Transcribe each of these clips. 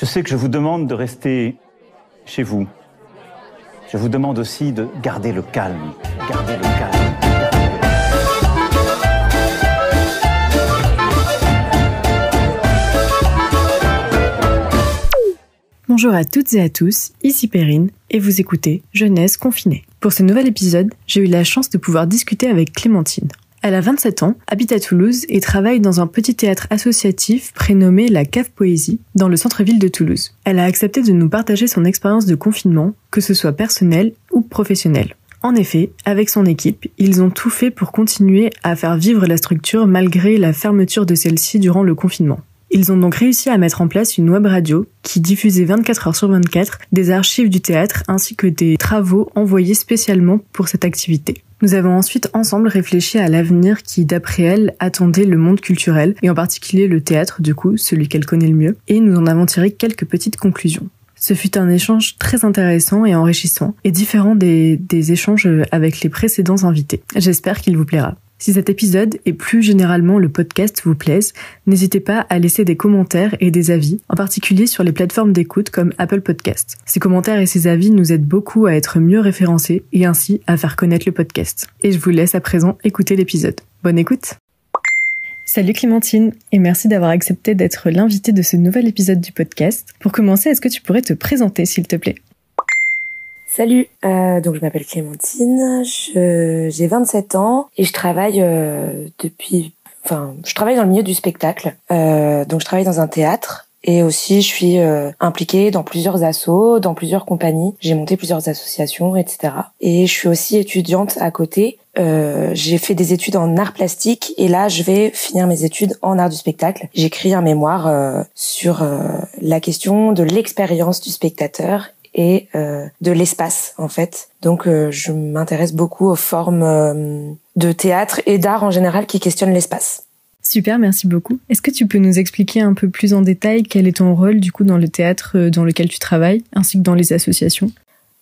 Je sais que je vous demande de rester chez vous. Je vous demande aussi de garder le calme. Le calme. Bonjour à toutes et à tous, ici Perrine, et vous écoutez Jeunesse confinée. Pour ce nouvel épisode, j'ai eu la chance de pouvoir discuter avec Clémentine. Elle a 27 ans, habite à Toulouse et travaille dans un petit théâtre associatif prénommé la Cave Poésie dans le centre-ville de Toulouse. Elle a accepté de nous partager son expérience de confinement, que ce soit personnelle ou professionnelle. En effet, avec son équipe, ils ont tout fait pour continuer à faire vivre la structure malgré la fermeture de celle-ci durant le confinement. Ils ont donc réussi à mettre en place une web radio qui diffusait 24 heures sur 24 des archives du théâtre ainsi que des travaux envoyés spécialement pour cette activité. Nous avons ensuite ensemble réfléchi à l'avenir qui, d'après elle, attendait le monde culturel, et en particulier le théâtre, du coup, celui qu'elle connaît le mieux, et nous en avons tiré quelques petites conclusions. Ce fut un échange très intéressant et enrichissant, et différent des, des échanges avec les précédents invités. J'espère qu'il vous plaira. Si cet épisode et plus généralement le podcast vous plaisent, n'hésitez pas à laisser des commentaires et des avis, en particulier sur les plateformes d'écoute comme Apple Podcast. Ces commentaires et ces avis nous aident beaucoup à être mieux référencés et ainsi à faire connaître le podcast. Et je vous laisse à présent écouter l'épisode. Bonne écoute Salut Clémentine et merci d'avoir accepté d'être l'invitée de ce nouvel épisode du podcast. Pour commencer, est-ce que tu pourrais te présenter s'il te plaît? Salut, euh, donc je m'appelle Clémentine, j'ai 27 ans et je travaille euh, depuis, enfin, je travaille dans le milieu du spectacle. Euh, donc je travaille dans un théâtre et aussi je suis euh, impliquée dans plusieurs assos, dans plusieurs compagnies. J'ai monté plusieurs associations, etc. Et je suis aussi étudiante à côté. Euh, j'ai fait des études en art plastique et là je vais finir mes études en art du spectacle. J'écris un mémoire euh, sur la question de l'expérience du spectateur et euh, de l'espace en fait. Donc euh, je m'intéresse beaucoup aux formes euh, de théâtre et d'art en général qui questionnent l'espace. Super, merci beaucoup. Est-ce que tu peux nous expliquer un peu plus en détail quel est ton rôle du coup dans le théâtre dans lequel tu travailles ainsi que dans les associations?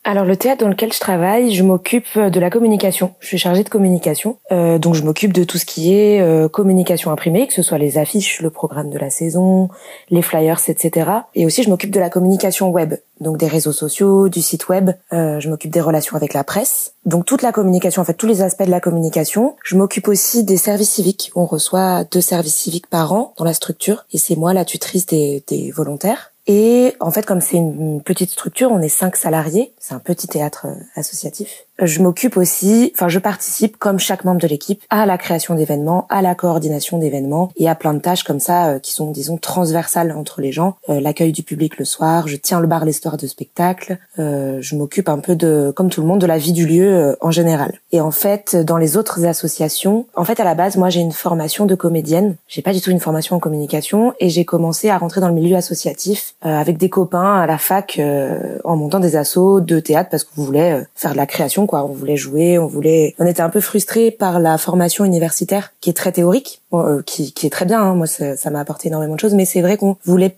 Alors le théâtre dans lequel je travaille, je m'occupe de la communication. Je suis chargée de communication, euh, donc je m'occupe de tout ce qui est euh, communication imprimée, que ce soit les affiches, le programme de la saison, les flyers, etc. Et aussi je m'occupe de la communication web, donc des réseaux sociaux, du site web. Euh, je m'occupe des relations avec la presse, donc toute la communication, en fait tous les aspects de la communication. Je m'occupe aussi des services civiques. On reçoit deux services civiques par an dans la structure, et c'est moi la tutrice des, des volontaires. Et en fait, comme c'est une petite structure, on est cinq salariés. C'est un petit théâtre euh, associatif. Je m'occupe aussi, enfin, je participe comme chaque membre de l'équipe à la création d'événements, à la coordination d'événements et à plein de tâches comme ça euh, qui sont, disons, transversales entre les gens. Euh, l'accueil du public le soir, je tiens le bar l'histoire de spectacle. je m'occupe un peu de, comme tout le monde, de la vie du lieu en général. Et en fait, dans les autres associations, en fait, à la base, moi, j'ai une formation de comédienne. J'ai pas du tout une formation en communication et j'ai commencé à rentrer dans le milieu associatif euh, avec des copains à la fac euh, en montant des assos de théâtre parce qu'on voulait euh, faire de la création quoi on voulait jouer on voulait on était un peu frustrés par la formation universitaire qui est très théorique qui, qui est très bien hein. moi ça m'a apporté énormément de choses mais c'est vrai qu'on voulait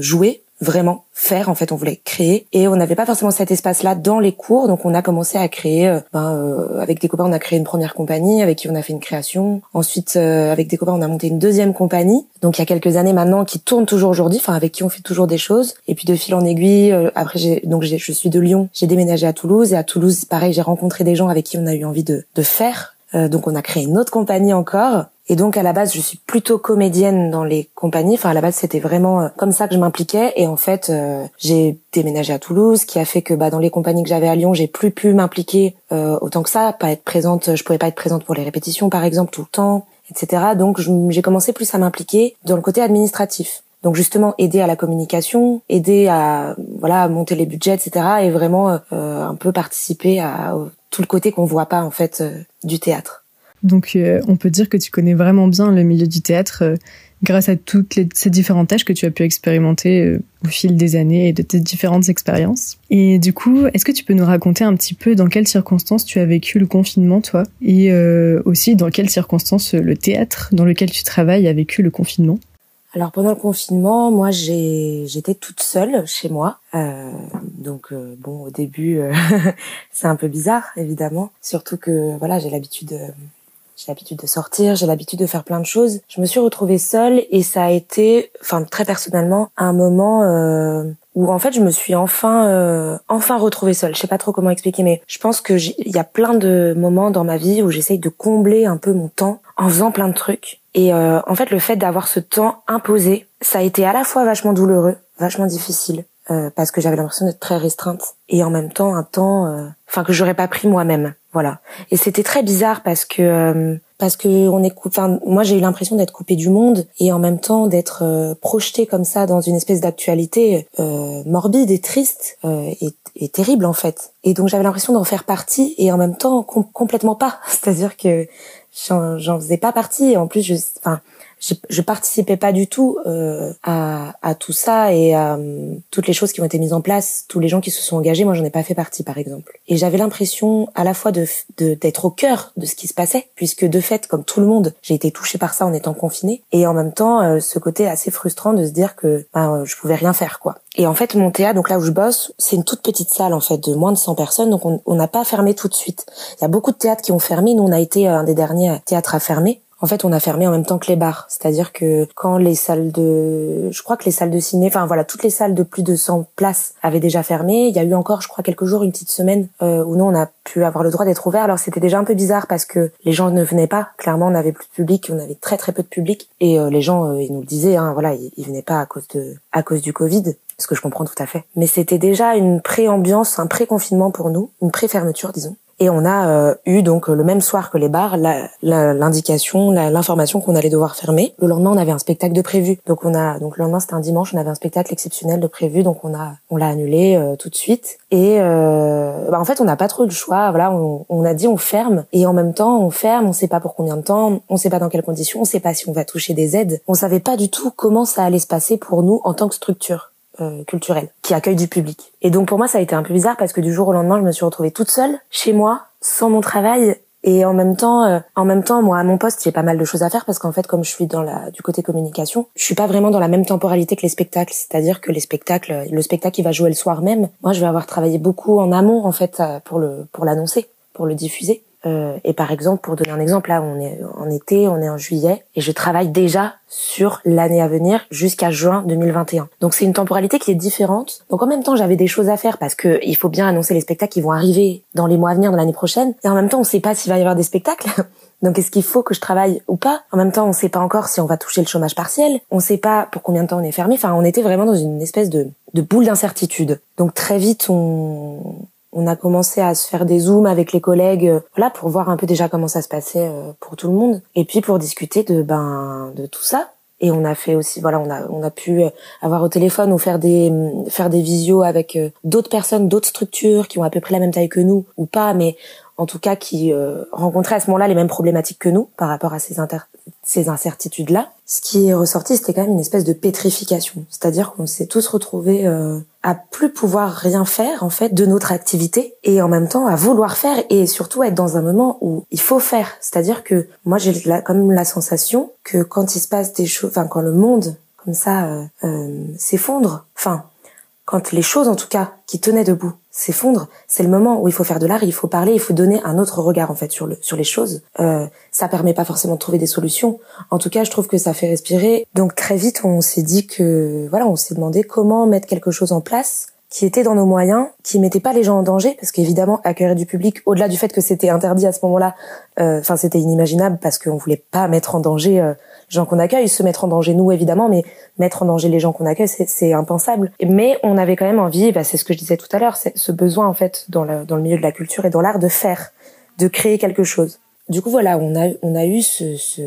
jouer vraiment faire en fait on voulait créer. Et on n'avait pas forcément cet espace là dans les cours. Donc on a commencé à créer euh, ben, euh, avec des copains on a créé une première compagnie avec qui on a fait une création. Ensuite euh, avec des copains on a monté une deuxième compagnie. Donc il y a quelques années maintenant qui tourne toujours aujourd'hui enfin avec qui on fait toujours des choses. Et puis de fil en aiguille après j'ai donc je suis de Lyon. J'ai déménagé à Toulouse. Et à Toulouse pareil j'ai rencontré des gens avec qui on a eu envie de, de faire. Donc on a créé une autre compagnie encore et donc à la base, je suis plutôt comédienne dans les compagnies. Enfin à la base, c'était vraiment euh, comme ça que je m'impliquais. Et en fait, euh, j'ai déménagé à Toulouse, qui a fait que bah, dans les compagnies que j'avais à Lyon, j'ai plus pu m'impliquer euh, autant que ça, pas être présente. Je pouvais pas être présente pour les répétitions, par exemple, tout le temps, etc. Donc j'ai commencé plus à m'impliquer dans le côté administratif. Donc justement aider à la communication, aider à voilà à monter les budgets, etc. Et vraiment un peu participer à, tout le côté qu'on voit pas en fait du théâtre. Donc euh, on peut dire que tu connais vraiment bien le milieu du théâtre euh, grâce à toutes ces différentes tâches que tu as pu expérimenter euh, au fil des années et de tes différentes expériences. Et du coup, est-ce que tu peux nous raconter un petit peu dans quelles circonstances tu as vécu le confinement, toi, et aussi dans quelles circonstances le théâtre dans lequel tu travailles a vécu le confinement? Alors pendant le confinement, moi j'étais toute seule chez moi, donc bon au début c'est un peu bizarre évidemment, surtout que voilà j'ai l'habitude j'ai l'habitude de sortir, j'ai l'habitude de faire plein de choses. Je me suis retrouvée seule et ça a été, enfin très personnellement, un moment euh, où en fait je me suis enfin euh, enfin retrouvée seule. Je sais pas trop comment expliquer, mais je pense que il y a plein de moments dans ma vie où j'essaye de combler un peu mon temps en faisant plein de trucs. Et euh, en fait, le fait d'avoir ce temps imposé, ça a été à la fois vachement douloureux, vachement difficile, euh, parce que j'avais l'impression d'être très restreinte et en même temps un temps euh, enfin que j'aurais pas pris moi-même voilà. Et c'était très bizarre parce que euh, parce que on est enfin moi j'ai eu l'impression d'être coupée du monde et en même temps d'être euh, projetée comme ça dans une espèce d'actualité morbide et triste et, et, terrible en fait. Et donc j'avais l'impression d'en faire partie et en même temps complètement pas. C'est-à-dire que j'en faisais pas partie. Et en plus je enfin je, je participais pas du tout euh, à, à, tout ça et à euh, toutes les choses qui ont été mises en place, tous les gens qui se sont engagés. Moi, j'en ai pas fait partie, par exemple. Et j'avais l'impression à la fois de d'être au cœur de ce qui se passait, puisque de fait, comme tout le monde, j'ai été touchée par ça en étant confinée, et en même temps, euh, ce côté assez frustrant de se dire que ben, je pouvais rien faire, quoi. Et en fait, mon théâtre, donc là où je bosse, c'est une toute petite salle en fait de moins de 100 personnes, donc on n'a pas fermé tout de suite. Il y a beaucoup de théâtres qui ont fermé. Nous, on a été un des derniers théâtres à fermer. En fait, on a fermé en même temps que les bars, c'est-à-dire que quand les salles de, je crois que les salles de ciné, enfin voilà, toutes les salles de plus de 100 places avaient déjà fermé. Il y a eu encore, je crois, quelques jours, une petite semaine euh, où nous on a pu avoir le droit d'être ouvert. Alors c'était déjà un peu bizarre parce que les gens ne venaient pas. Clairement, on avait plus de public, on avait très très peu de public, et euh, les gens, euh, ils nous le disaient, hein, voilà, ils, ils venaient pas à cause de, à cause du Covid ce que je comprends tout à fait. Mais c'était déjà une pré-ambiance, un pré-confinement pour nous, une pré-fermeture, disons. Et on a euh, eu donc le même soir que les bars l'indication, l'information qu'on allait devoir fermer. Le lendemain, on avait un spectacle de prévu. Donc on a donc le lendemain c'était un dimanche, on avait un spectacle exceptionnel de prévu, donc on a on l'a annulé euh, tout de suite. Et euh, bah, en fait, on n'a pas trop le choix. Voilà, on, on, a dit on ferme et en même temps on ferme. On sait pas pour combien de temps, on sait pas dans quelles conditions, on sait pas si on va toucher des aides. On savait pas du tout comment ça allait se passer pour nous en tant que structure. Euh, culturelle qui accueille du public. Et donc pour moi ça a été un peu bizarre parce que du jour au lendemain je me suis retrouvée toute seule chez moi sans mon travail. Et en même temps euh, en même temps moi à mon poste j'ai pas mal de choses à faire parce qu'en fait comme je suis dans la du côté communication je suis pas vraiment dans la même temporalité que les spectacles. C'est-à-dire que les spectacles le spectacle qui va jouer le soir même. Moi je vais avoir travaillé beaucoup en amont en fait euh, pour le pour l'annoncer pour le diffuser euh, et par exemple, pour donner un exemple, là, on est en été, on est en juillet, et je travaille déjà sur l'année à venir jusqu'à juin 2021. Donc c'est une temporalité qui est différente. Donc en même temps, j'avais des choses à faire parce que il faut bien annoncer les spectacles qui vont arriver dans les mois à venir, dans l'année prochaine. Et en même temps, on sait pas s'il va y avoir des spectacles. Donc est-ce qu'il faut que je travaille ou pas? En même temps, on sait pas encore si on va toucher le chômage partiel. On sait pas pour combien de temps on est fermé. Enfin, on était vraiment dans une espèce de boule d'incertitude. Donc très vite, on, on a commencé à se faire des zooms avec les collègues, euh, voilà, pour voir un peu déjà comment ça se passait euh, pour tout le monde, et puis pour discuter de ben de tout ça. Et on a fait aussi, voilà, on a on a pu euh, avoir au téléphone ou faire des faire des visios avec d'autres personnes, d'autres structures qui ont à peu près la même taille que nous ou pas, mais en tout cas qui euh, rencontraient à ce moment-là les mêmes problématiques que nous par rapport à ces, ces incertitudes-là. Ce qui est ressorti, c'était quand même une espèce de pétrification, c'est-à-dire qu'on s'est tous retrouvés euh, à plus pouvoir rien faire en fait de notre activité et en même temps à vouloir faire et surtout être dans un moment où il faut faire. C'est-à-dire que moi j'ai quand même la sensation que quand il se passe des choses, enfin quand le monde comme ça euh, euh s'effondre, enfin quand les choses en tout cas qui tenaient debout s'effondrent, c'est le moment où il faut faire de l'art, il faut parler, il faut donner un autre regard en fait sur le sur les choses. Euh, ça permet pas forcément de trouver des solutions. En tout cas, je trouve que ça fait respirer. Donc très vite, on s'est dit que voilà, on s'est demandé comment mettre quelque chose en place qui était dans nos moyens, qui mettait pas les gens en danger, parce qu'évidemment accueillir du public, au-delà du fait que c'était interdit à ce moment-là, euh, enfin c'était inimaginable parce qu'on voulait pas mettre en danger euh, gens qu'on accueille, se mettre en danger nous évidemment, mais mettre en danger les gens qu'on accueille c'est impensable. Mais on avait quand même envie, bah, c'est ce que je disais tout à l'heure, ce besoin en fait dans le, dans le milieu de la culture et dans l'art de faire, de créer quelque chose. Du coup, voilà, on a, on a eu ce, ce,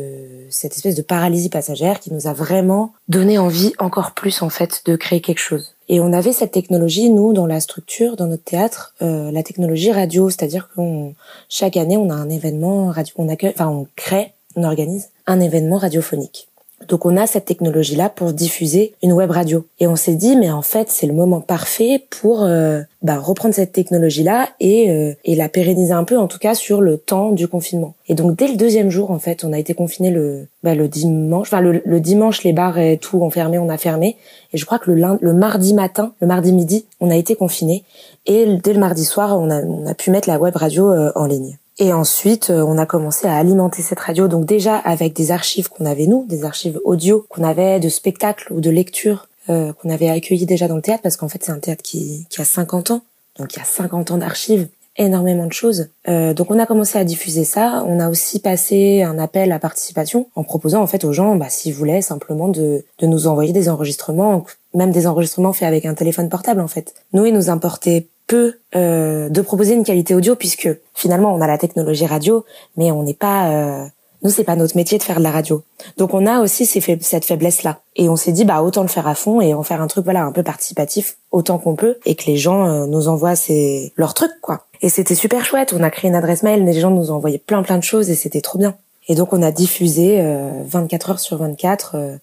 cette espèce de paralysie passagère qui nous a vraiment donné envie encore plus, en fait, de créer quelque chose. Et on avait cette technologie, nous, dans la structure, dans notre théâtre, euh, la technologie radio, c'est-à-dire qu'on chaque année, on a un événement radio, on accueille, enfin, on crée, on organise un événement radiophonique. Donc on a cette technologie-là pour diffuser une web radio. Et on s'est dit, mais en fait, c'est le moment parfait pour euh, bah, reprendre cette technologie-là et, euh, et la pérenniser un peu, en tout cas sur le temps du confinement. Et donc dès le deuxième jour, en fait, on a été confiné le, bah, le dimanche. Enfin, le, dimanche, les bars et tout ont fermé, on a fermé. Et je crois que le, le mardi matin, le mardi midi, on a été confiné. Et dès le mardi soir, on a, on a pu mettre la web radio euh, en ligne. Et ensuite, on a commencé à alimenter cette radio, donc déjà avec des archives qu'on avait nous, des archives audio qu'on avait de spectacles ou de lectures qu'on avait accueillis déjà dans le théâtre, parce qu'en fait c'est un théâtre qui, qui a 50 ans, donc il y a 50 ans d'archives énormément de choses. Euh, donc on a commencé à diffuser ça. On a aussi passé un appel à participation en proposant en fait aux gens, bah, s'ils voulaient simplement de, de nous envoyer des enregistrements, même des enregistrements faits avec un téléphone portable en fait. Nous, il nous importait euh, de proposer une qualité audio puisque finalement on a la technologie radio, mais on n'est pas euh, nous c'est pas notre métier de faire de la radio. Donc on a aussi cette faiblesse là et on s'est dit bah autant le faire à fond et en faire un truc voilà un peu participatif autant qu'on peut et que les gens euh, nous envoient ces leurs trucs quoi. Et c'était super chouette, on a créé une adresse mail, les gens nous ont envoyé plein plein de choses et c'était trop bien. Et donc on a diffusé 24 euh, heures sur 24 euh,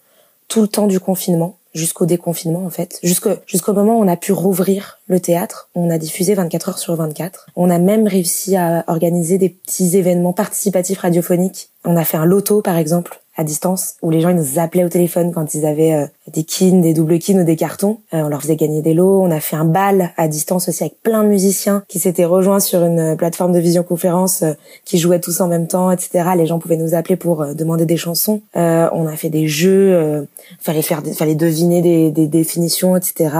tout le temps du confinement jusqu'au déconfinement en fait, jusqu'au jusqu'au moment où on a pu rouvrir le théâtre. On a diffusé 24 heures sur 24. On a même réussi à organiser des petits événements participatifs radiophoniques. On a fait un loto par exemple à distance où les gens ils nous appelaient au téléphone quand ils avaient euh, des kins, des doubles kins ou des cartons. Euh, on leur faisait gagner des lots. On a fait un bal à distance aussi avec plein de musiciens qui s'étaient rejoints sur une plateforme de visioconférence euh, qui jouaient tous en même temps, etc. Les gens pouvaient nous appeler pour demander des chansons. on a fait des jeux. fallait faire, fallait deviner des, des, définitions, etc.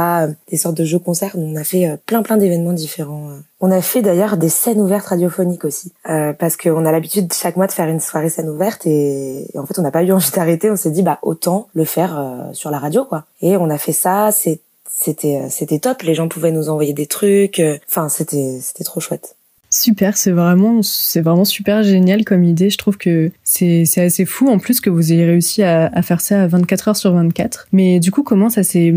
Des sortes de jeux concerts. On a fait plein plein d'événements différents on a fait d'ailleurs des scènes ouvertes radiophoniques aussi, euh, parce qu'on a l'habitude chaque mois de faire une soirée scène ouverte et, en fait on n'a pas eu envie d'arrêter. On s'est dit bah autant le faire euh, sur la radio quoi. Et on a fait ça. C'était euh, c'était top. Les gens pouvaient nous envoyer des trucs. Enfin c'était c'était trop chouette. Super, c'est vraiment c'est vraiment super génial comme idée. Je trouve que c'est assez fou en plus que vous ayez réussi à, à faire ça à 24 heures sur 24. Mais du coup, comment ça s'est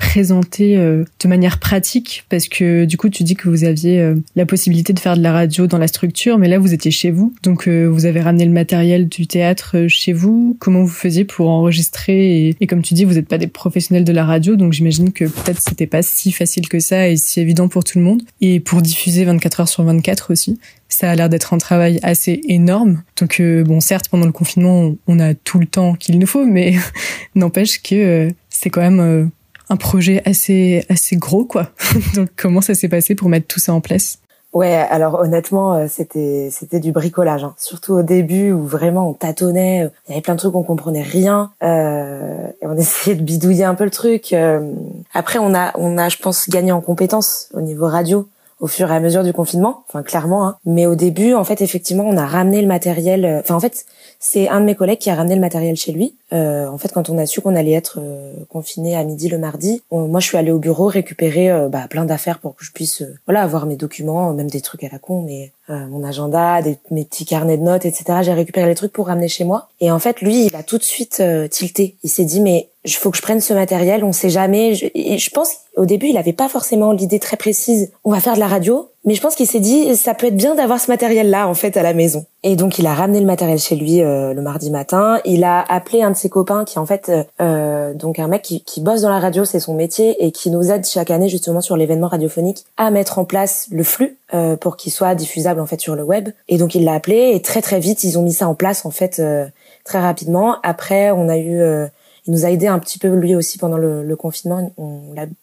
présenter euh, de manière pratique parce que du coup tu dis que vous aviez euh, la possibilité de faire de la radio dans la structure mais là vous étiez chez vous. Donc euh, vous avez ramené le matériel du théâtre chez vous. Comment vous faisiez pour enregistrer et, comme tu dis vous n'êtes pas des professionnels de la radio donc j'imagine que peut-être c'était pas si facile que ça et si évident pour tout le monde. Et pour diffuser 24 heures sur 24 aussi ça a l'air d'être un travail assez énorme. Donc bon, certes, pendant le confinement, on a tout le temps qu'il nous faut, mais n'empêche que c'est quand même un projet assez assez gros quoi. Donc comment ça s'est passé pour mettre tout ça en place? Ouais, alors honnêtement, euh, c'était c'était du bricolage, hein. surtout au début où vraiment on tâtonnait, euh, il y avait plein de trucs on comprenait rien, euh, et on essayait de bidouiller un peu le truc. Euh. Après, on a on a, je pense, gagné en compétences au niveau radio au fur et à mesure du confinement, enfin clairement. Hein. Mais au début, en fait, effectivement, on a ramené le matériel. Enfin, en fait, c'est un de mes collègues qui a ramené le matériel chez lui. Euh, en fait, quand on a su qu'on allait être euh, confiné à midi le mardi, moi je suis allée au bureau récupérer euh, bah, plein d'affaires pour que je puisse euh, voilà avoir mes documents, même des trucs à la con, mais mon agenda, des, mes petits carnets de notes, etc. J'ai récupéré les trucs pour ramener chez moi. Et en fait, lui, il a tout de suite tilté. Il s'est dit mais il faut que je prenne ce matériel, on sait jamais. Je, je pense au début, il avait pas forcément l'idée très précise. On va faire de la radio, mais je pense qu'il s'est dit ça peut être bien d'avoir ce matériel-là en fait à la maison. Et donc il a ramené le matériel chez lui euh, le mardi matin. Il a appelé un de ses copains qui en fait euh, euh, donc un mec qui, qui bosse dans la radio, c'est son métier et qui nous aide chaque année justement sur l'événement radiophonique à mettre en place le flux euh, pour qu'il soit diffusable en fait sur le web. Et donc il l'a appelé et très très vite ils ont mis ça en place en fait très rapidement. Après on a eu il nous a aidé un petit peu lui aussi pendant le, le confinement.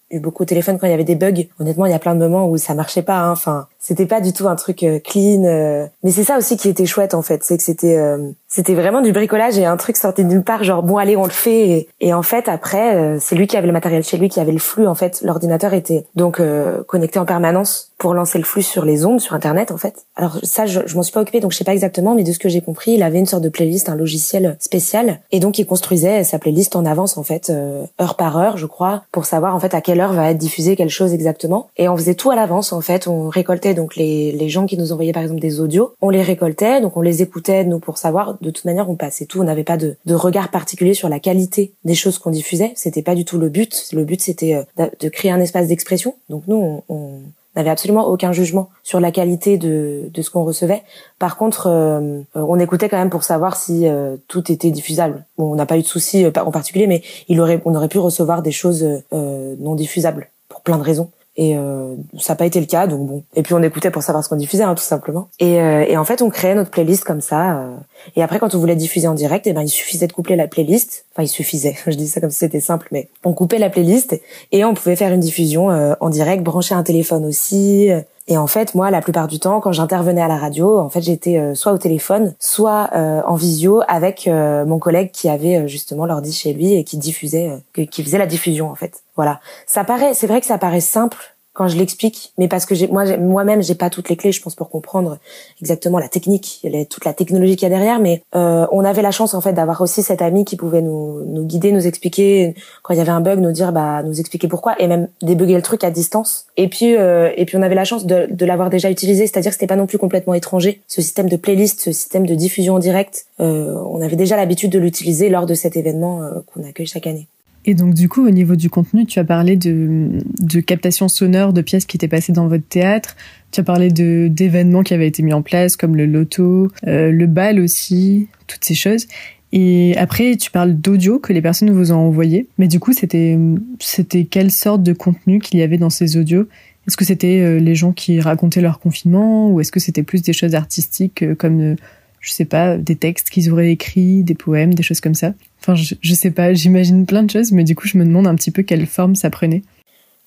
Eu beaucoup au téléphone quand il y avait des bugs. Honnêtement, il y a plein de moments où ça marchait pas. Hein. Enfin, c'était pas du tout un truc euh, clean. Euh. Mais c'est ça aussi qui était chouette en fait, c'est que c'était euh, c'était vraiment du bricolage et un truc sorti d'une part genre bon allez on le fait et, en fait après c'est lui qui avait le matériel chez lui qui avait le flux en fait. L'ordinateur était donc connecté en permanence pour lancer le flux sur les ondes sur internet en fait. Alors ça je, je m'en suis pas occupée donc je sais pas exactement mais de ce que j'ai compris il avait une sorte de playlist, un logiciel spécial et donc il construisait sa playlist en avance en fait heure par heure je crois pour savoir en fait à quelle heure va être diffusé quelque chose exactement. Et on faisait tout à l'avance en fait. On récoltait donc les, les gens qui nous envoyaient par exemple des audios. On les récoltait, donc on les écoutait nous pour savoir. De toute manière, on passait tout. On n'avait pas de, de regard particulier sur la qualité des choses qu'on diffusait. C'était pas du tout le but. Le but c'était euh, de créer un espace d'expression. Donc nous, on, n'avait absolument aucun jugement sur la qualité de, de ce qu'on recevait. Par contre, euh, on écoutait quand même pour savoir si euh, tout était diffusable. Bon, on n'a pas eu de soucis euh, en particulier, mais il aurait, on aurait pu recevoir des choses non diffusables pour plein de raisons. Et euh, ça n'a pas été le cas, donc bon. Et puis on écoutait pour savoir ce qu'on diffusait, hein, tout simplement. Et, euh, et, en fait, on créait notre playlist comme ça. Euh. et après, quand on voulait diffuser en direct, et eh ben il suffisait de coupler la playlist. Enfin, il suffisait. Je dis ça comme si c'était simple, mais on coupait la playlist et on pouvait faire une diffusion en direct, brancher un téléphone aussi. Et en fait, moi, la plupart du temps, quand j'intervenais à la radio, en fait, j'étais euh, soit au téléphone, soit euh, en visio avec euh, mon collègue qui avait justement l'ordi chez lui et qui diffusait, qui faisait la diffusion en fait. Voilà. Ça paraît, c'est vrai que ça paraît simple quand je l'explique, mais parce que moi, moi-même, j'ai pas toutes les clés, je pense, pour comprendre exactement la technique, toute la technologie qu'il y a derrière. Mais euh, on avait la chance en fait d'avoir aussi cet ami qui pouvait nous, nous guider, nous expliquer quand il y avait un bug, nous dire, bah, nous expliquer pourquoi, et même débugger le truc à distance. Et puis, euh, et puis on avait la chance de, de l'avoir déjà utilisé, c'est-à-dire que c'était pas non plus complètement étranger. Ce système de playlist, ce système de diffusion en direct, euh, on avait déjà l'habitude de l'utiliser lors de cet événement euh, qu'on accueille chaque année. Et donc du coup, au niveau du contenu, tu as parlé de, de captation sonore de pièces qui étaient passées dans votre théâtre. Tu as parlé de d'événements qui avaient été mis en place, comme le loto, euh, le bal aussi, toutes ces choses. Et après, tu parles d'audio que les personnes vous ont envoyé. Mais du coup, c'était c'était quelle sorte de contenu qu'il y avait dans ces audios? Est-ce que c'était euh, les gens qui racontaient leur confinement ou est-ce que c'était plus des choses artistiques euh, comme je sais pas, des textes qu'ils auraient écrits, des poèmes, des choses comme ça. Enfin, je, je sais pas, j'imagine plein de choses, mais du coup, je me demande un petit peu quelle forme ça prenait.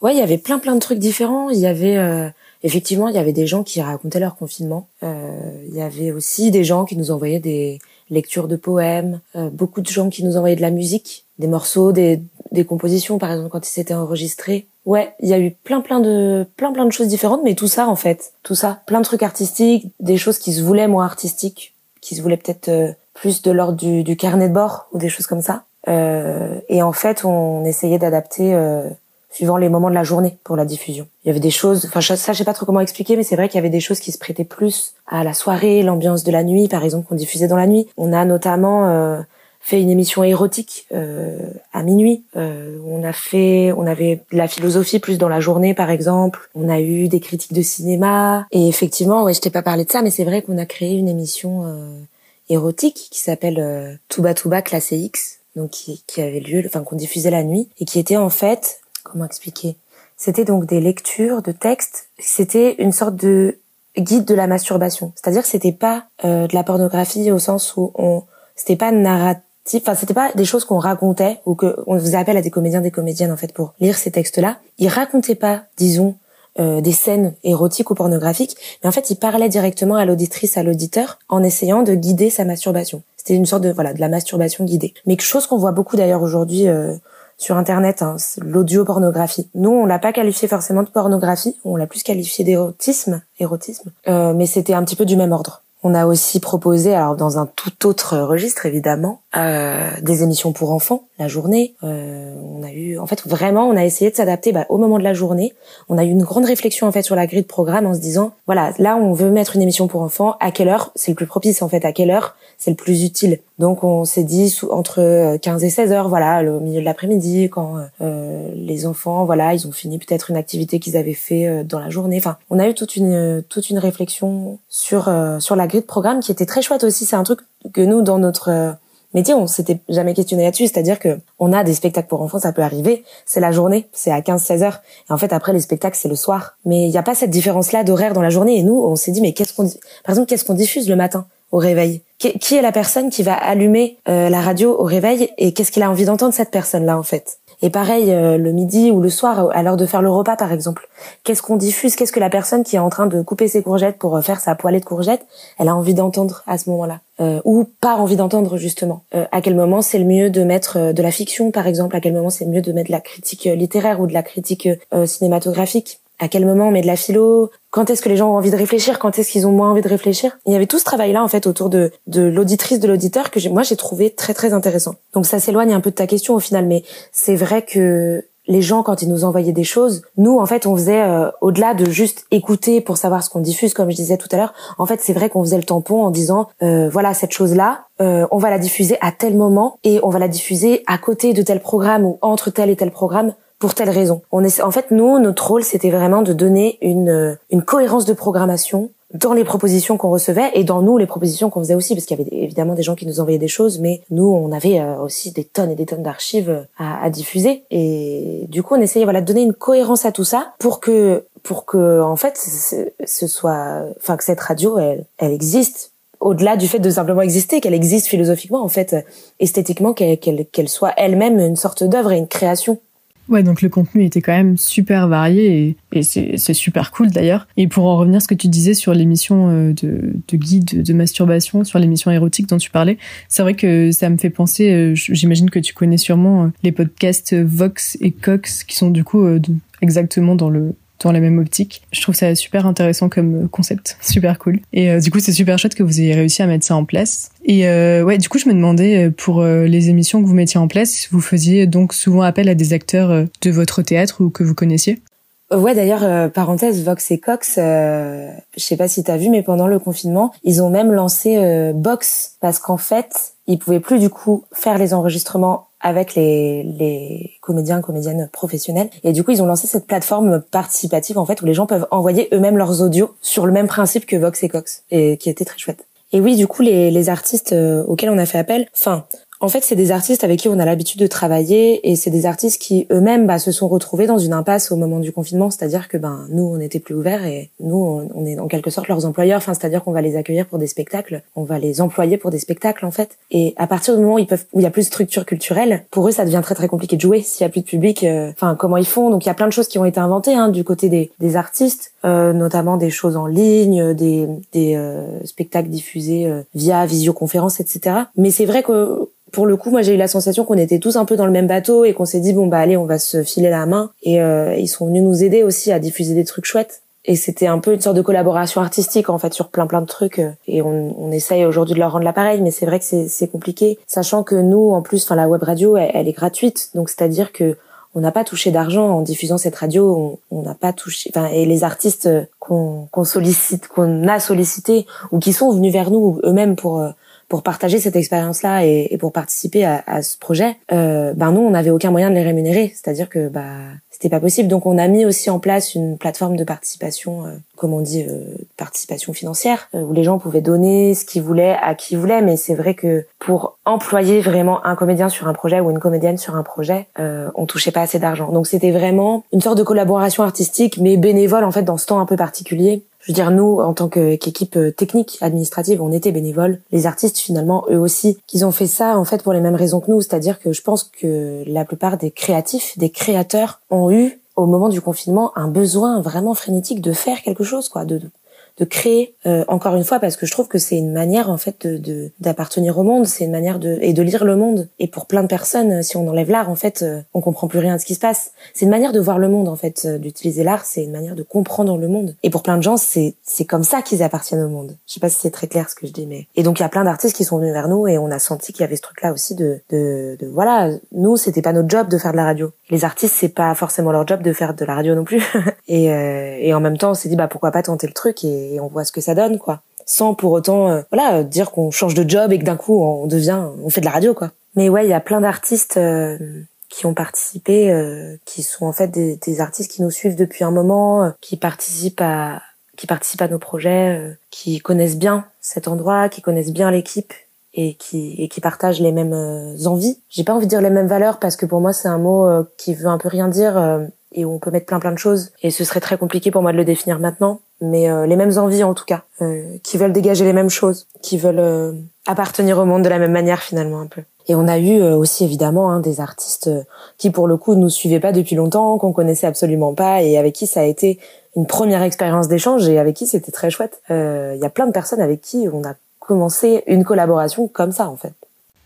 Ouais, il y avait plein plein de trucs différents. Il y avait euh, effectivement, il y avait des gens qui racontaient leur confinement. Euh, il y avait aussi des gens qui nous envoyaient des lectures de poèmes. Euh, beaucoup de gens qui nous envoyaient de la musique, des morceaux, des, des compositions, par exemple quand ils s'étaient enregistrés. Ouais, il y a eu plein plein de plein plein de choses différentes, mais tout ça en fait, tout ça, plein de trucs artistiques, des choses qui se voulaient moins artistiques, qui se voulaient peut-être euh, plus de l'ordre du, du, carnet de bord ou des choses comme ça. Euh, et en fait, on essayait d'adapter euh, suivant les moments de la journée pour la diffusion. Il y avait des choses, enfin ça je sais pas trop comment expliquer, mais c'est vrai qu'il y avait des choses qui se prêtaient plus à la soirée, l'ambiance de la nuit, par exemple, qu'on diffusait dans la nuit. On a notamment euh, fait une émission érotique euh, à minuit. Euh, on a fait, on avait de la philosophie plus dans la journée, par exemple. On a eu des critiques de cinéma. Et effectivement, ouais, je t'ai pas parlé de ça, mais c'est vrai qu'on a créé une émission euh, érotique qui s'appelle euh, Touba Touba classé X, donc qui, qui avait lieu, enfin qu'on diffusait la nuit et qui était en fait, comment expliquer? C'était donc des lectures de textes. C'était une sorte de guide de la masturbation. C'est-à-dire que c'était pas euh, de la pornographie au sens où on, c'était pas narratif enfin c'était pas des choses qu'on racontait ou que on faisait appel à des comédiens des comédiennes en fait pour lire ces textes-là. Ils racontaient pas, disons, euh, des scènes érotiques ou pornographiques, mais en fait ils parlaient directement à l'auditrice, à l'auditeur, en essayant de guider sa masturbation. C'était une sorte de voilà de la masturbation guidée. Mais quelque chose qu'on voit beaucoup d'ailleurs aujourd'hui euh, sur internet, hein, l'audio pornographie. Nous on l'a pas qualifié forcément de pornographie, on l'a plus qualifié d'érotisme, érotisme, euh, mais c'était un petit peu du même ordre. On a aussi proposé, alors dans un tout autre registre évidemment, euh, des émissions pour enfants la journée. Euh, on a eu, en fait, vraiment, on a essayé de s'adapter bah, au moment de la journée. On a eu une grande réflexion en fait sur la grille de programme en se disant, voilà, là on veut mettre une émission pour enfants. À quelle heure c'est le plus propice en fait À quelle heure c'est le plus utile Donc on s'est dit entre 15 et 16 heures, voilà, au milieu de l'après-midi, quand euh, les enfants, voilà, ils ont fini peut-être une activité qu'ils avaient fait euh, dans la journée. Enfin, on a eu toute une toute une réflexion sur euh, sur la grille de programme qui était très chouette aussi. C'est un truc que nous dans notre métier, on s'était jamais questionné là-dessus. C'est-à-dire que on a des spectacles pour enfants, ça peut arriver. C'est la journée, c'est à 15-16 heures. Et en fait, après, les spectacles, c'est le soir. Mais il n'y a pas cette différence-là d'horaire dans la journée. Et nous, on s'est dit, mais qu'est-ce qu'on, par exemple, qu'est-ce qu'on diffuse le matin au réveil? Qui est la personne qui va allumer euh, la radio au réveil et qu'est-ce qu'il a envie d'entendre cette personne-là, en fait? Et pareil, euh, le midi ou le soir, à l'heure de faire le repas, par exemple. Qu'est-ce qu'on diffuse? Qu'est-ce que la personne qui est en train de couper ses courgettes pour euh, faire sa poêlée de courgettes, elle a envie d'entendre à ce moment-là? Euh, Ou pas envie d'entendre, justement. À quel moment c'est le mieux de mettre de la fiction, par exemple? À quel moment c'est mieux de mettre de la critique littéraire ou de la critique cinématographique? À quel moment on met de la philo, quand est-ce que les gens ont envie de réfléchir, quand est-ce qu'ils ont moins envie de réfléchir? Il y avait tout ce travail-là en fait autour de, de l'auditrice, de l'auditeur que moi j'ai trouvé très très intéressant. Donc ça s'éloigne un peu de ta question au final, mais c'est vrai que les gens quand ils nous envoyaient des choses, nous en fait on faisait euh, au-delà de juste écouter pour savoir ce qu'on diffuse, comme je disais tout à l'heure. En fait c'est vrai qu'on faisait le tampon en disant euh, voilà cette chose là, euh, on va la diffuser à tel moment et on va la diffuser à côté de tel programme ou entre tel et tel programme pour telle raison. On est, en fait, nous, notre rôle, c'était vraiment de donner une, euh, une cohérence de programmation dans les propositions qu'on recevait et dans nous les propositions qu'on faisait aussi parce qu'il y avait évidemment des gens qui nous envoyaient des choses mais nous on avait euh, aussi des tonnes et des tonnes d'archives à, à, diffuser et du coup on essayait voilà de donner une cohérence à tout ça pour que pour que en fait ce soit enfin que cette radio elle elle existe au-delà du fait de simplement exister, qu'elle existe philosophiquement, en fait, esthétiquement, qu'elle qu'elle soit elle-même une sorte d'œuvre et une création. Ouais, donc le contenu était quand même super varié et, c'est super cool d'ailleurs. Et pour en revenir à ce que tu disais sur l'émission euh, de, de guide de masturbation, sur l'émission érotique dont tu parlais, c'est vrai que ça me fait penser, euh, j'imagine que tu connais sûrement euh, les podcasts Vox et Cox qui sont du coup exactement dans le dans la même optique. Je trouve ça super intéressant comme concept, super cool. Et euh, du coup, c'est super chouette que vous ayez réussi à mettre ça en place. Et euh, ouais, du coup, je me demandais euh, pour euh, les émissions que vous mettiez en place, vous faisiez donc souvent appel à des acteurs de votre théâtre ou que vous connaissiez? Ouais, d'ailleurs, parenthèse, Vox et Cox, euh, je sais pas si t'as vu, mais pendant le confinement, ils ont même lancé Box parce qu'en fait, ils pouvaient plus du coup faire les enregistrements avec les, comédiens comédiennes professionnels et du coup ils ont lancé cette plateforme participative en fait où les gens peuvent envoyer eux-mêmes leurs audios sur le même principe que Vox et Cox et qui était très chouette. Et oui, du coup, les, les artistes euh, auxquels on a fait appel, enfin, en fait, c'est des artistes avec qui on a l'habitude de travailler et c'est des artistes qui eux-mêmes bah, se sont retrouvés dans une impasse au moment du confinement, c'est-à-dire que ben nous on n'était plus ouverts et nous on est en quelque sorte leurs employeurs, enfin c'est-à-dire qu'on va les accueillir pour des spectacles, on va les employer pour des spectacles en fait. Et à partir du moment où il y a plus de structure culturelle, pour eux ça devient très très compliqué de jouer s'il y a plus de public. Euh, enfin comment ils font? Donc il y a plein de choses qui ont été inventées hein, du côté des, des artistes, euh, notamment des choses en ligne, des des euh, spectacles diffusés euh, via visioconférence, etc. Mais c'est vrai que pour le coup, moi j'ai eu la sensation qu'on était tous un peu dans le même bateau et qu'on s'est dit bon bah allez, on va se filer la main. Et euh, ils sont venus nous aider aussi à diffuser des trucs chouettes. Et c'était un peu une sorte de collaboration artistique en fait sur plein plein de trucs. Et on, on essaye aujourd'hui de leur rendre l'appareil, mais c'est vrai que c'est compliqué, sachant que nous en plus, enfin la web radio, elle, est gratuite, donc c'est à dire que on n'a pas touché d'argent en diffusant cette radio, on n'a pas touché. Enfin, et les artistes qu'on sollicite, qu'on a sollicité ou qui sont venus vers nous eux-mêmes pour pour partager cette expérience-là et, et, pour participer à, à ce projet, euh, ben nous, on n'avait aucun moyen de les rémunérer. C'est-à-dire que bah c'était pas possible. Donc on a mis aussi en place une plateforme de participation, euh, comme on dit, euh, participation financière, euh, où les gens pouvaient donner ce qu'ils voulaient à qui ils voulaient. Mais c'est vrai que pour employer vraiment un comédien sur un projet ou une comédienne sur un projet, euh, on touchait pas assez d'argent. Donc c'était vraiment une sorte de collaboration artistique, mais bénévole en fait dans ce temps un peu particulier je veux dire, nous, en tant qu'équipe euh, technique, administrative, on était bénévoles. Les artistes, finalement, eux aussi, qu'ils ont fait ça, en fait, pour les mêmes raisons que nous. C'est-à-dire que je pense que la plupart des créatifs, des créateurs, ont eu, au moment du confinement, un besoin vraiment frénétique de faire quelque chose, quoi, de, de créer euh, encore une fois parce que je trouve que c'est une manière en fait de d'appartenir au monde c'est une manière de et de lire le monde. Et pour plein de personnes si on enlève l'art en fait euh, on comprend plus rien de ce qui se passe. C'est une manière de voir le monde en fait euh, d'utiliser l'art c'est une manière de comprendre le monde. Et pour plein de gens c'est c'est comme ça qu'ils appartiennent au monde. Je sais pas si c'est très clair ce que je dis mais et donc il y a plein d'artistes qui sont venus vers nous et on a senti qu'il y avait ce truc là aussi de de, de voilà nous c'était pas notre job de faire de la radio les artistes c'est pas forcément leur job de faire de la radio non plus et et en même temps on s'est dit bah pourquoi pas tenter le truc et on voit ce que ça donne, quoi. Sans pour autant, euh, voilà, dire qu'on change de job et que d'un coup on devient, on fait de la radio, quoi. Mais ouais, il y a plein d'artistes euh, qui ont participé, euh, qui sont en fait des, artistes qui nous suivent depuis un moment, qui participent à, qui participent à nos projets, qui connaissent bien cet endroit, qui connaissent bien l'équipe et qui et qui partagent les mêmes envies. J'ai pas envie de dire les mêmes valeurs parce que pour moi c'est un mot qui veut un peu rien dire et où on peut mettre plein plein de choses. Et ce serait très compliqué pour moi de le définir maintenant mais euh, les mêmes envies en tout cas euh, qui veulent dégager les mêmes choses qui veulent euh, appartenir au monde de la même manière finalement un peu. Et on a eu aussi évidemment hein, des artistes qui pour le coup nous suivaient pas depuis longtemps qu'on connaissait absolument pas et avec qui ça a été une première expérience d'échange et avec qui c'était très chouette. Il y a plein de personnes avec qui on a commencé une collaboration comme ça en fait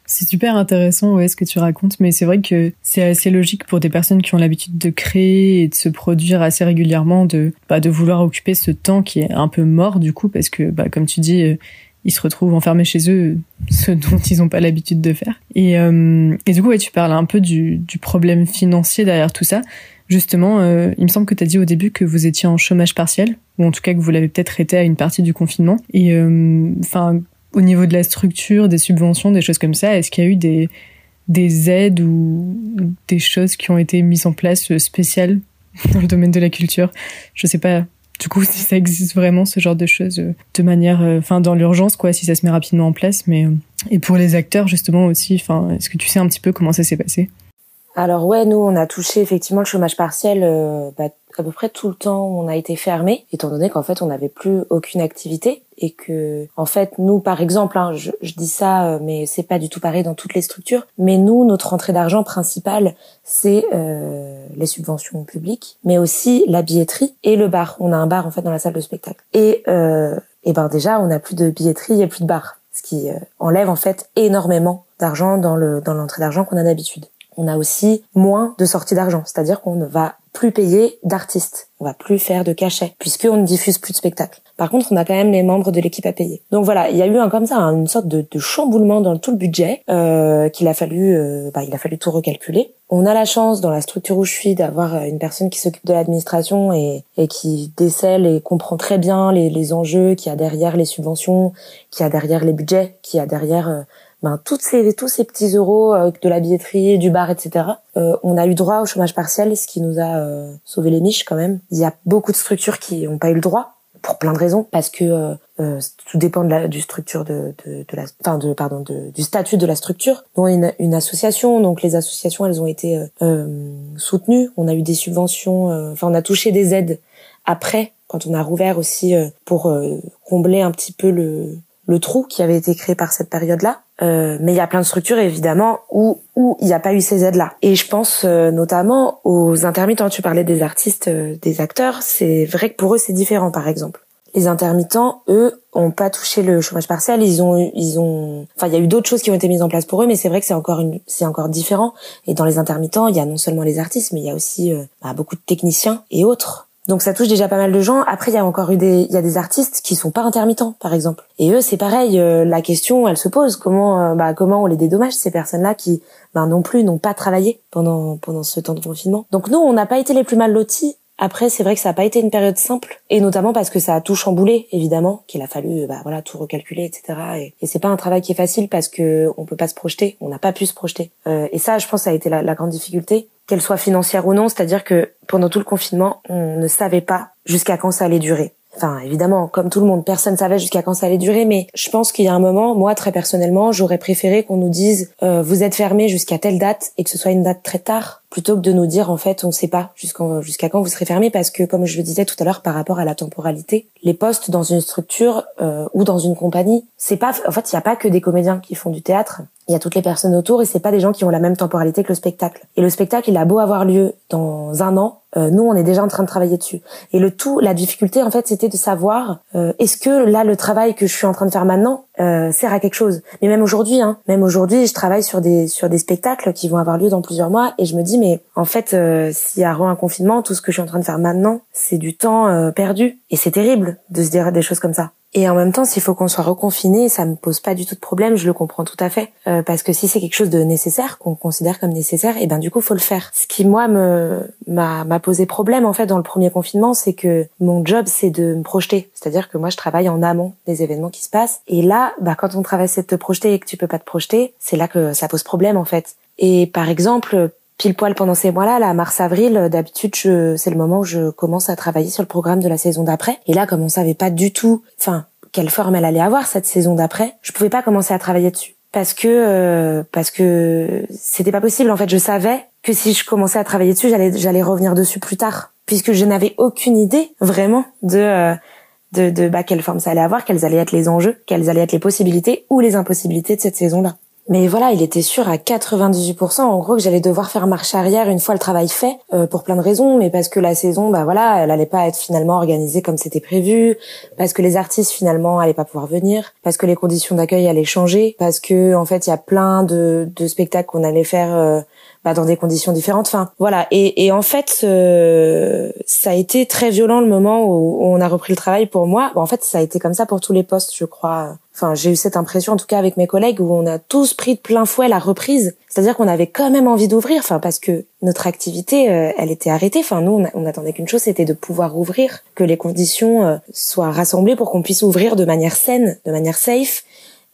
c'est super intéressant ouais, ce que tu racontes, mais c'est vrai que c'est assez logique pour des personnes qui ont l'habitude de créer et de se produire assez régulièrement, de, bah, de vouloir occuper ce temps qui est un peu mort du coup, parce que bah, comme tu dis, euh, ils se retrouvent enfermés chez eux, ce dont ils n'ont pas l'habitude de faire. Et, euh, du coup, tu parles un peu du, problème financier derrière tout ça. Justement, euh, il me semble que tu as dit au début que vous étiez en chômage partiel, ou en tout cas que vous l'avez peut-être été à une partie du confinement. Et enfin, au niveau de la structure, des subventions, des choses comme ça, est-ce qu'il y a eu des, des aides ou des choses qui ont été mises en place euh, spéciales dans le domaine de la culture? Je sais pas du coup si ça existe vraiment ce genre de choses euh, de manière euh, enfin dans l'urgence quoi si ça se met rapidement en place mais et pour les acteurs justement aussi est-ce que tu sais un petit peu comment ça s'est passé? Alors ouais, nous on a touché effectivement le chômage partiel euh, bah, à peu près tout le temps où on a été fermé, étant donné qu'en fait on n'avait plus aucune activité et que en fait nous par exemple, hein, je, dis ça, euh, mais c'est pas du tout pareil dans toutes les structures, mais nous notre entrée d'argent principale c'est euh, les subventions publiques, mais aussi la billetterie et le bar. On a un bar en fait dans la salle de spectacle et euh, et ben déjà on a plus de billetterie et plus de bar, ce qui euh, enlève en fait énormément d'argent dans le dans l'entrée d'argent qu'on a d'habitude. On a aussi moins de sorties d'argent, c'est-à-dire qu'on ne va plus payer d'artistes. On va plus faire de cachets puisqu'on ne diffuse plus de spectacles. Par contre, on a quand même les membres de l'équipe à payer. Donc voilà, il y a eu un comme ça une sorte de, chamboulement dans tout le budget euh, qu'il a fallu, euh, bah, il a fallu tout recalculer. On a la chance dans la structure où je suis d'avoir euh, une personne qui s'occupe de l'administration et, et, qui décèle et comprend très bien les, les enjeux qu'il y a derrière les subventions, qu'il y a derrière les budgets, qu'il y a derrière euh, ben, toutes ces, tous ces petits euros euh, de la billetterie, du bar, etc. Euh, on a eu droit au chômage partiel, ce qui nous a euh, sauvé les miches quand même. Il y a beaucoup de structures qui n'ont pas eu le droit pour plein de raisons, parce que euh, tout dépend de la du structure de, de, de la, enfin de pardon de, du statut de la structure. Dont une, une association, donc les associations, elles ont été soutenues. On a eu des subventions, enfin on a touché des aides après quand on a rouvert aussi pour combler un petit peu le le trou qui avait été créé par cette période-là. Euh, mais il y a plein de structures évidemment où où il n'y a pas eu ces aides-là. Et je pense euh, notamment aux intermittents. Tu parlais des artistes, euh, des acteurs. C'est vrai que pour eux c'est différent par exemple. Les intermittents, eux, ont pas touché le chômage partiel. Ils ont, ils ont, enfin, il y a eu d'autres choses qui ont été mises en place pour eux, mais c'est vrai que c'est encore une, c'est encore différent. Et dans les intermittents, il y a non seulement les artistes, mais il y a aussi bah, beaucoup de techniciens et autres donc ça touche déjà pas mal de gens. Après, il y a encore eu des, il y a des artistes qui sont pas intermittents, par exemple. Et eux, c'est pareil. Euh, la question, elle se pose comment, euh, bah, comment on les dédommage ces personnes-là qui, bah, non plus, n'ont pas travaillé pendant pendant ce temps de confinement? Donc nous, on n'a pas été les plus mal lotis. Après, c'est vrai que ça n'a pas été une période simple, et notamment parce que ça a tout chamboulé, évidemment, qu'il a fallu, bah voilà, tout recalculer, etc. Et, c'est pas un travail qui est facile parce que on peut pas se projeter, on n'a pas pu se projeter. Euh, et ça, je pense, ça a été la, la grande difficulté qu'elle soit financière ou non, c'est-à-dire que pendant tout le confinement, on ne savait pas jusqu'à quand ça allait durer. Enfin, évidemment, comme tout le monde, personne savait jusqu'à quand ça allait durer, mais je pense qu'il y a un moment, moi très personnellement, j'aurais préféré qu'on nous dise euh, vous êtes fermé jusqu'à telle date et que ce soit une date très tard, plutôt que de nous dire en fait on ne sait pas jusqu'à quand vous serez fermé, parce que comme je le disais tout à l'heure par rapport à la temporalité, les postes dans une structure euh, ou dans une compagnie, c'est pas, en fait, il n'y a pas que des comédiens qui font du théâtre il y a toutes les personnes autour et c'est pas des gens qui ont la même temporalité que le spectacle. Et le spectacle, il a beau avoir lieu dans un an, euh, nous on est déjà en train de travailler dessus. Et le tout, la difficulté en fait, c'était de savoir euh, est-ce que là le travail que je suis en train de faire maintenant euh, sert à quelque chose. Mais même aujourd'hui, hein, même aujourd'hui, je travaille sur des sur des spectacles qui vont avoir lieu dans plusieurs mois et je me dis mais en fait, s'il y a un confinement, tout ce que je suis en train de faire maintenant, c'est du temps perdu et c'est terrible de se dire des choses comme ça. Et en même temps, s'il faut qu'on soit reconfiné, ça me pose pas du tout de problème, je le comprends tout à fait. Euh, parce que si c'est quelque chose de nécessaire, qu'on considère comme nécessaire, et eh ben du coup, faut le faire. Ce qui moi me m'a m'a posé problème en fait dans le premier confinement, c'est que mon job c'est de me projeter. C'est-à-dire que moi je travaille en amont des événements qui se passent. Et là, bah quand on travaille c'est de te projeter et que tu peux pas te projeter, c'est là que ça pose problème en fait. Et par exemple, pile poil pendant ces mois-là, là, mars-avril, d'habitude, c'est le moment où je commence à travailler sur le programme de la saison d'après. Et là, comme on savait pas du tout, enfin, quelle forme elle allait avoir cette saison d'après, je pouvais pas commencer à travailler dessus parce que euh, parce que c'était pas possible. En fait, je savais que si je commençais à travailler dessus, j'allais j'allais revenir dessus plus tard, puisque je n'avais aucune idée vraiment de euh, de, de bah, quelle forme ça allait avoir, quels allaient être les enjeux, quelles allaient être les possibilités ou les impossibilités de cette saison-là. Mais voilà, il était sûr à 98% en gros que j'allais devoir faire marche arrière une fois le travail fait euh, pour plein de raisons, mais parce que la saison, bah voilà, elle allait pas être finalement organisée comme c'était prévu, parce que les artistes finalement allaient pas pouvoir venir, parce que les conditions d'accueil allaient changer, parce que en fait il y a plein de, spectacles qu'on allait faire euh, bah, dans des conditions différentes. Enfin, voilà. Et, et en fait, euh, ça a été très violent le moment où, on a repris le travail pour moi. en fait, ça a été comme ça pour tous les postes, je crois. Enfin, j'ai eu cette impression, en tout cas avec mes collègues, où on a tous pris de plein fouet la reprise. C'est-à-dire qu'on avait quand même envie d'ouvrir, enfin parce que notre activité, euh, elle était arrêtée. Enfin, nous, on, attendait qu'une chose, c'était de pouvoir ouvrir, que les conditions euh, soient rassemblées pour qu'on puisse ouvrir de manière saine, de manière safe,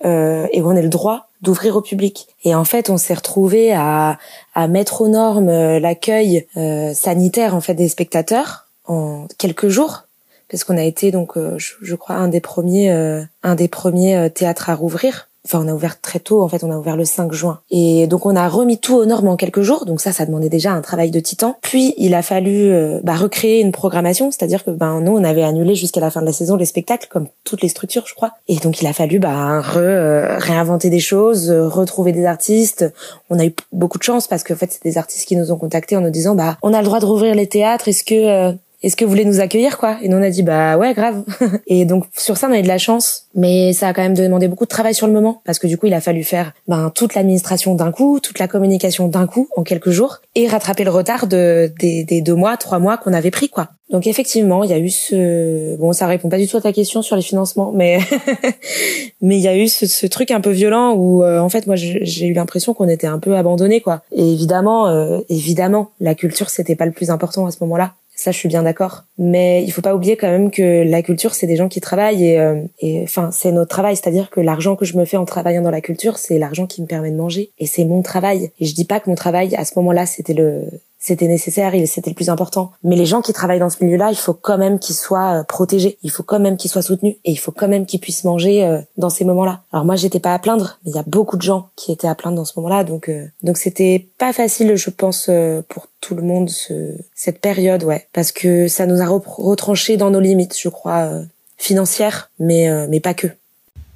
euh, et on ait le droit d'ouvrir au public. Et en fait, on s'est retrouvé à, à mettre aux normes euh, l'accueil euh, sanitaire en fait des spectateurs en quelques jours, parce qu'on a été donc, je, je, crois, un des premiers, un des premiers théâtres à rouvrir. Enfin on a ouvert très tôt en fait on a ouvert le 5 juin. Et donc on a remis tout aux normes en quelques jours. Donc ça ça demandait déjà un travail de titan. Puis il a fallu euh, bah, recréer une programmation. C'est-à-dire que ben nous on avait annulé jusqu'à la fin de la saison les spectacles comme toutes les structures je crois. Et donc il a fallu bah euh, réinventer des choses retrouver des artistes. On a eu beaucoup de chance parce que en fait c'est des artistes qui nous ont contactés en nous disant bah on a le droit de rouvrir les théâtres. Est-ce que est-ce que vous voulez nous accueillir quoi? Et on a dit bah ouais grave. et donc sur ça on a eu de la chance, mais ça a quand même demandé beaucoup de travail sur le moment parce que du coup il a fallu faire ben toute l'administration d'un coup, toute la communication d'un coup en quelques jours et rattraper le retard de des, des deux mois, trois mois qu'on avait pris quoi. Donc effectivement, il y a eu ce bon, ça répond pas du tout à ta question sur les financements, mais mais il y a eu ce, ce, truc un peu violent où euh, en fait moi j'ai eu l'impression qu'on était un peu abandonné quoi. Et évidemment, euh, évidemment, la culture c'était pas le plus important à ce moment-là. Ça, je suis bien d'accord. Mais il faut pas oublier quand même que la culture, c'est des gens qui travaillent et, euh, et enfin, c'est notre travail. C'est-à-dire que l'argent que je me fais en travaillant dans la culture, c'est l'argent qui me permet de manger et c'est mon travail. Et je dis pas que mon travail à ce moment-là, c'était le c'était nécessaire, c'était le plus important. Mais les gens qui travaillent dans ce milieu-là, il faut quand même qu'ils soient euh, protégés, il faut quand même qu'ils soient soutenus et il faut quand même qu'ils puissent manger euh, dans ces moments-là. Alors moi, j'étais pas à plaindre, mais il y a beaucoup de gens qui étaient à plaindre dans ce moment-là, donc euh, donc c'était pas facile, je pense, pour tout le monde ce, cette période, ouais, parce que ça nous a retranché dans nos limites, je crois, financières, mais mais pas que.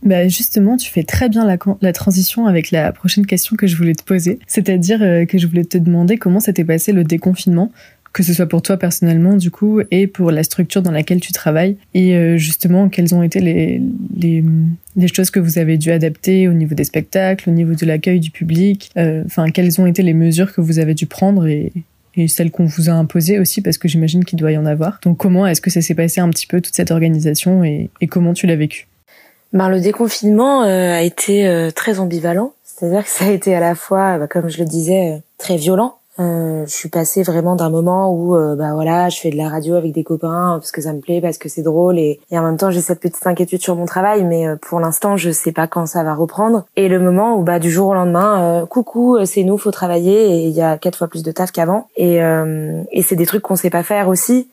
Bah justement, tu fais très bien la, transition avec la prochaine question que je voulais te poser, c'est-à-dire euh, que je voulais te demander comment s'était passé le déconfinement, que ce soit pour toi personnellement du coup et pour la structure dans laquelle tu travailles, et euh, justement quelles ont été les, les, les, choses que vous avez dû adapter au niveau des spectacles, au niveau de l'accueil du public, euh, enfin quelles ont été les mesures que vous avez dû prendre et, et celles qu'on vous a imposées aussi, parce que j'imagine qu'il doit y en avoir. Donc comment est-ce que ça s'est passé un petit peu toute cette organisation et, et comment tu l'as vécu? Ben, le déconfinement euh, a été euh, très ambivalent. C'est-à-dire que ça a été à la fois, bah, comme je le disais, euh, très violent euh, je suis passée vraiment d'un moment où euh, bah voilà je fais de la radio avec des copains parce que ça me plaît parce que c'est drôle et, et, en même temps j'ai cette petite inquiétude sur mon travail mais euh, pour l'instant je sais pas quand ça va reprendre. Et le moment où bah du jour au lendemain euh, coucou c'est nous faut travailler et il y a quatre fois plus de taf qu'avant. Et et c'est des trucs qu'on sait pas faire aussi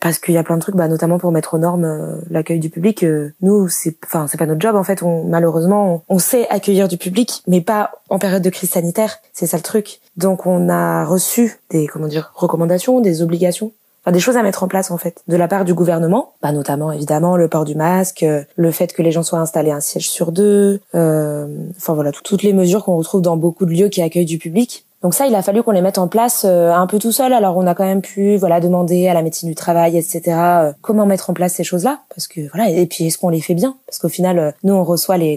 parce qu'il y a plein de trucs bah notamment pour mettre aux normes l'accueil du public nous c'est enfin c'est pas notre job en fait. On malheureusement on sait accueillir du public mais pas en période de crise sanitaire c'est ça le truc. Donc on a reçu des comment dire recommandations, des obligations, enfin des choses à mettre en place en fait de la part du gouvernement, bah notamment évidemment le port du masque, euh, le fait que les gens soient installés un siège sur deux, euh, enfin voilà toutes les mesures qu'on retrouve dans beaucoup de lieux qui accueillent du public. Donc ça, il a fallu qu'on les mette en place euh, un peu tout seul. Alors on a quand même pu voilà demander à la médecine du travail, etc. comment mettre en place ces choses-là, parce que voilà. Et puis est-ce qu'on les fait bien? Parce qu'au final, nous on reçoit les,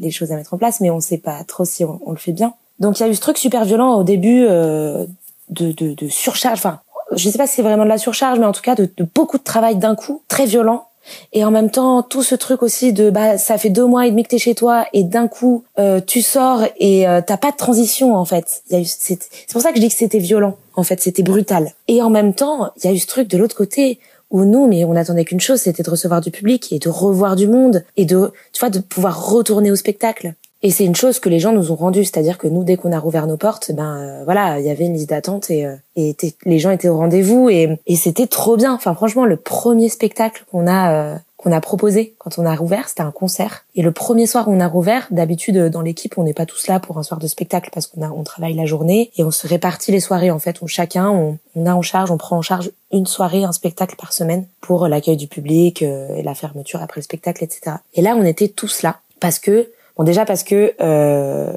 les, choses à mettre en place, mais on sait pas trop si on le fait bien. Donc il y a eu ce truc super violent au début euh, de, de, surcharge. Enfin, je sais pas si c'est vraiment de la surcharge, mais en tout cas de beaucoup de travail d'un coup, très violent. Et en même temps, tout ce truc aussi de bah ça fait deux mois et demi que t'es chez toi et d'un coup euh, tu sors et euh, t'as pas de transition en fait. C'est pour ça que je dis que c'était violent. En fait, c'était brutal. Et en même temps, il y a eu ce truc de l'autre côté où nous, mais on attendait qu'une chose, c'était de recevoir du public et de revoir du monde et de, tu vois, de pouvoir retourner au spectacle. Et c'est une chose que les gens nous ont rendue, c'est-à-dire que nous, dès qu'on a rouvert nos portes, ben euh, voilà, il y avait une liste d'attente et, euh, et les gens étaient au rendez-vous et, et c'était trop bien. Enfin, franchement, le premier spectacle qu'on a euh, qu'on a proposé quand on a rouvert, c'était un concert. Et le premier soir où on a rouvert, d'habitude dans l'équipe, on n'est pas tous là pour un soir de spectacle parce qu'on a on travaille la journée et on se répartit les soirées. En fait, on chacun on, on a en charge, on prend en charge une soirée, un spectacle par semaine pour l'accueil du public et la fermeture après le spectacle, etc. Et là, on était tous là parce que Bon, déjà parce que euh,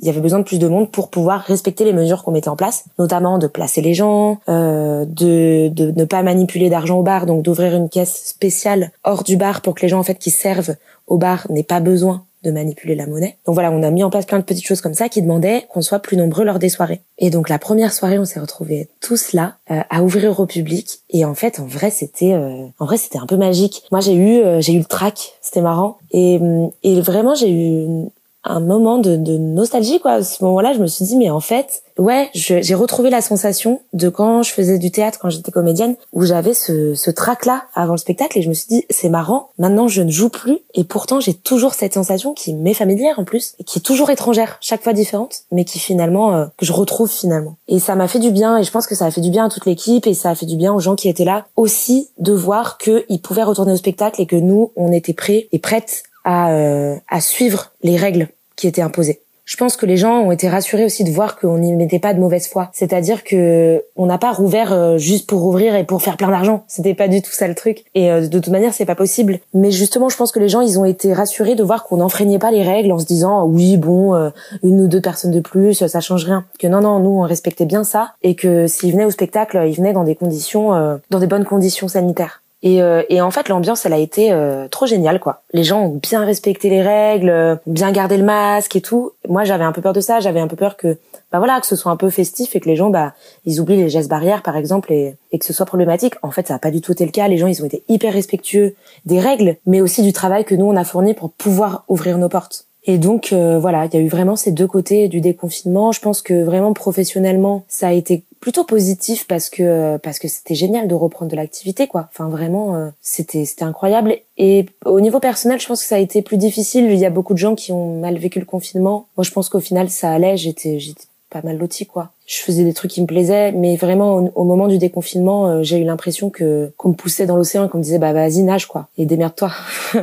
il y avait besoin de plus de monde pour pouvoir respecter les mesures qu'on mettait en place, notamment de placer les gens, euh, de, de ne pas manipuler d'argent au bar, donc d'ouvrir une caisse spéciale hors du bar pour que les gens en fait qui servent au bar n'aient pas besoin de manipuler la monnaie. Donc voilà, on a mis en place plein de petites choses comme ça qui demandaient qu'on soit plus nombreux lors des soirées. Et donc la première soirée, on s'est retrouvés tous là euh, à ouvrir au public. Et en fait, en vrai, c'était, euh, en vrai, c'était un peu magique. Moi, j'ai eu, euh, j'ai eu le track, c'était marrant. Et, et vraiment, j'ai eu un moment de, de, nostalgie quoi. À ce moment-là, je me suis dit mais en fait, ouais, j'ai retrouvé la sensation de quand je faisais du théâtre, quand j'étais comédienne, où j'avais ce, ce trac là avant le spectacle et je me suis dit c'est marrant. Maintenant, je ne joue plus et pourtant j'ai toujours cette sensation qui m'est familière en plus, et qui est toujours étrangère, chaque fois différente, mais qui finalement euh, que je retrouve finalement. Et ça m'a fait du bien et je pense que ça a fait du bien à toute l'équipe et ça a fait du bien aux gens qui étaient là aussi de voir qu'ils pouvaient retourner au spectacle et que nous on était prêts et prêtes à, euh, à suivre les règles qui était imposé je pense que les gens ont été rassurés aussi de voir qu'on n'y mettait pas de mauvaise foi. C'est-à-dire que on n'a pas rouvert euh, juste pour ouvrir et pour faire plein d'argent. C'était pas du tout ça le truc. Et euh, de toute manière, c'est pas possible. Mais justement, je pense que les gens, ils ont été rassurés de voir qu'on n'enfreignait pas les règles en se disant oui, bon, euh, une ou deux personnes de plus, ça change rien. Que non, non, nous, on respectait bien ça et que s'ils venaient au spectacle, ils venaient dans des conditions, dans des bonnes conditions sanitaires. Et, euh, et, en fait, l'ambiance, elle a été euh, trop géniale, quoi. Les gens ont bien respecté les règles, bien gardé le masque et tout. Moi, j'avais un peu peur de ça. J'avais un peu peur que, bah voilà, que ce soit un peu festif et que les gens, bah, ils oublient les gestes barrières, par exemple, et, et que ce soit problématique. En fait, ça n'a pas du tout été le cas. Les gens, ils ont été hyper respectueux des règles, mais aussi du travail que nous, on a fourni pour pouvoir ouvrir nos portes. Et donc euh, voilà, il y a eu vraiment ces deux côtés du déconfinement. Je pense que vraiment professionnellement, ça a été plutôt positif parce que parce que c'était génial de reprendre de l'activité quoi. Enfin vraiment euh, c'était c'était incroyable et au niveau personnel, je pense que ça a été plus difficile, il y a beaucoup de gens qui ont mal vécu le confinement. Moi je pense qu'au final ça allait, j'étais j'étais pas mal lotie quoi. Je faisais des trucs qui me plaisaient mais vraiment au, moment du déconfinement, euh, j'ai eu l'impression que qu'on me poussait dans l'océan et qu'on me disait bah vas-y nage quoi et démerde-toi.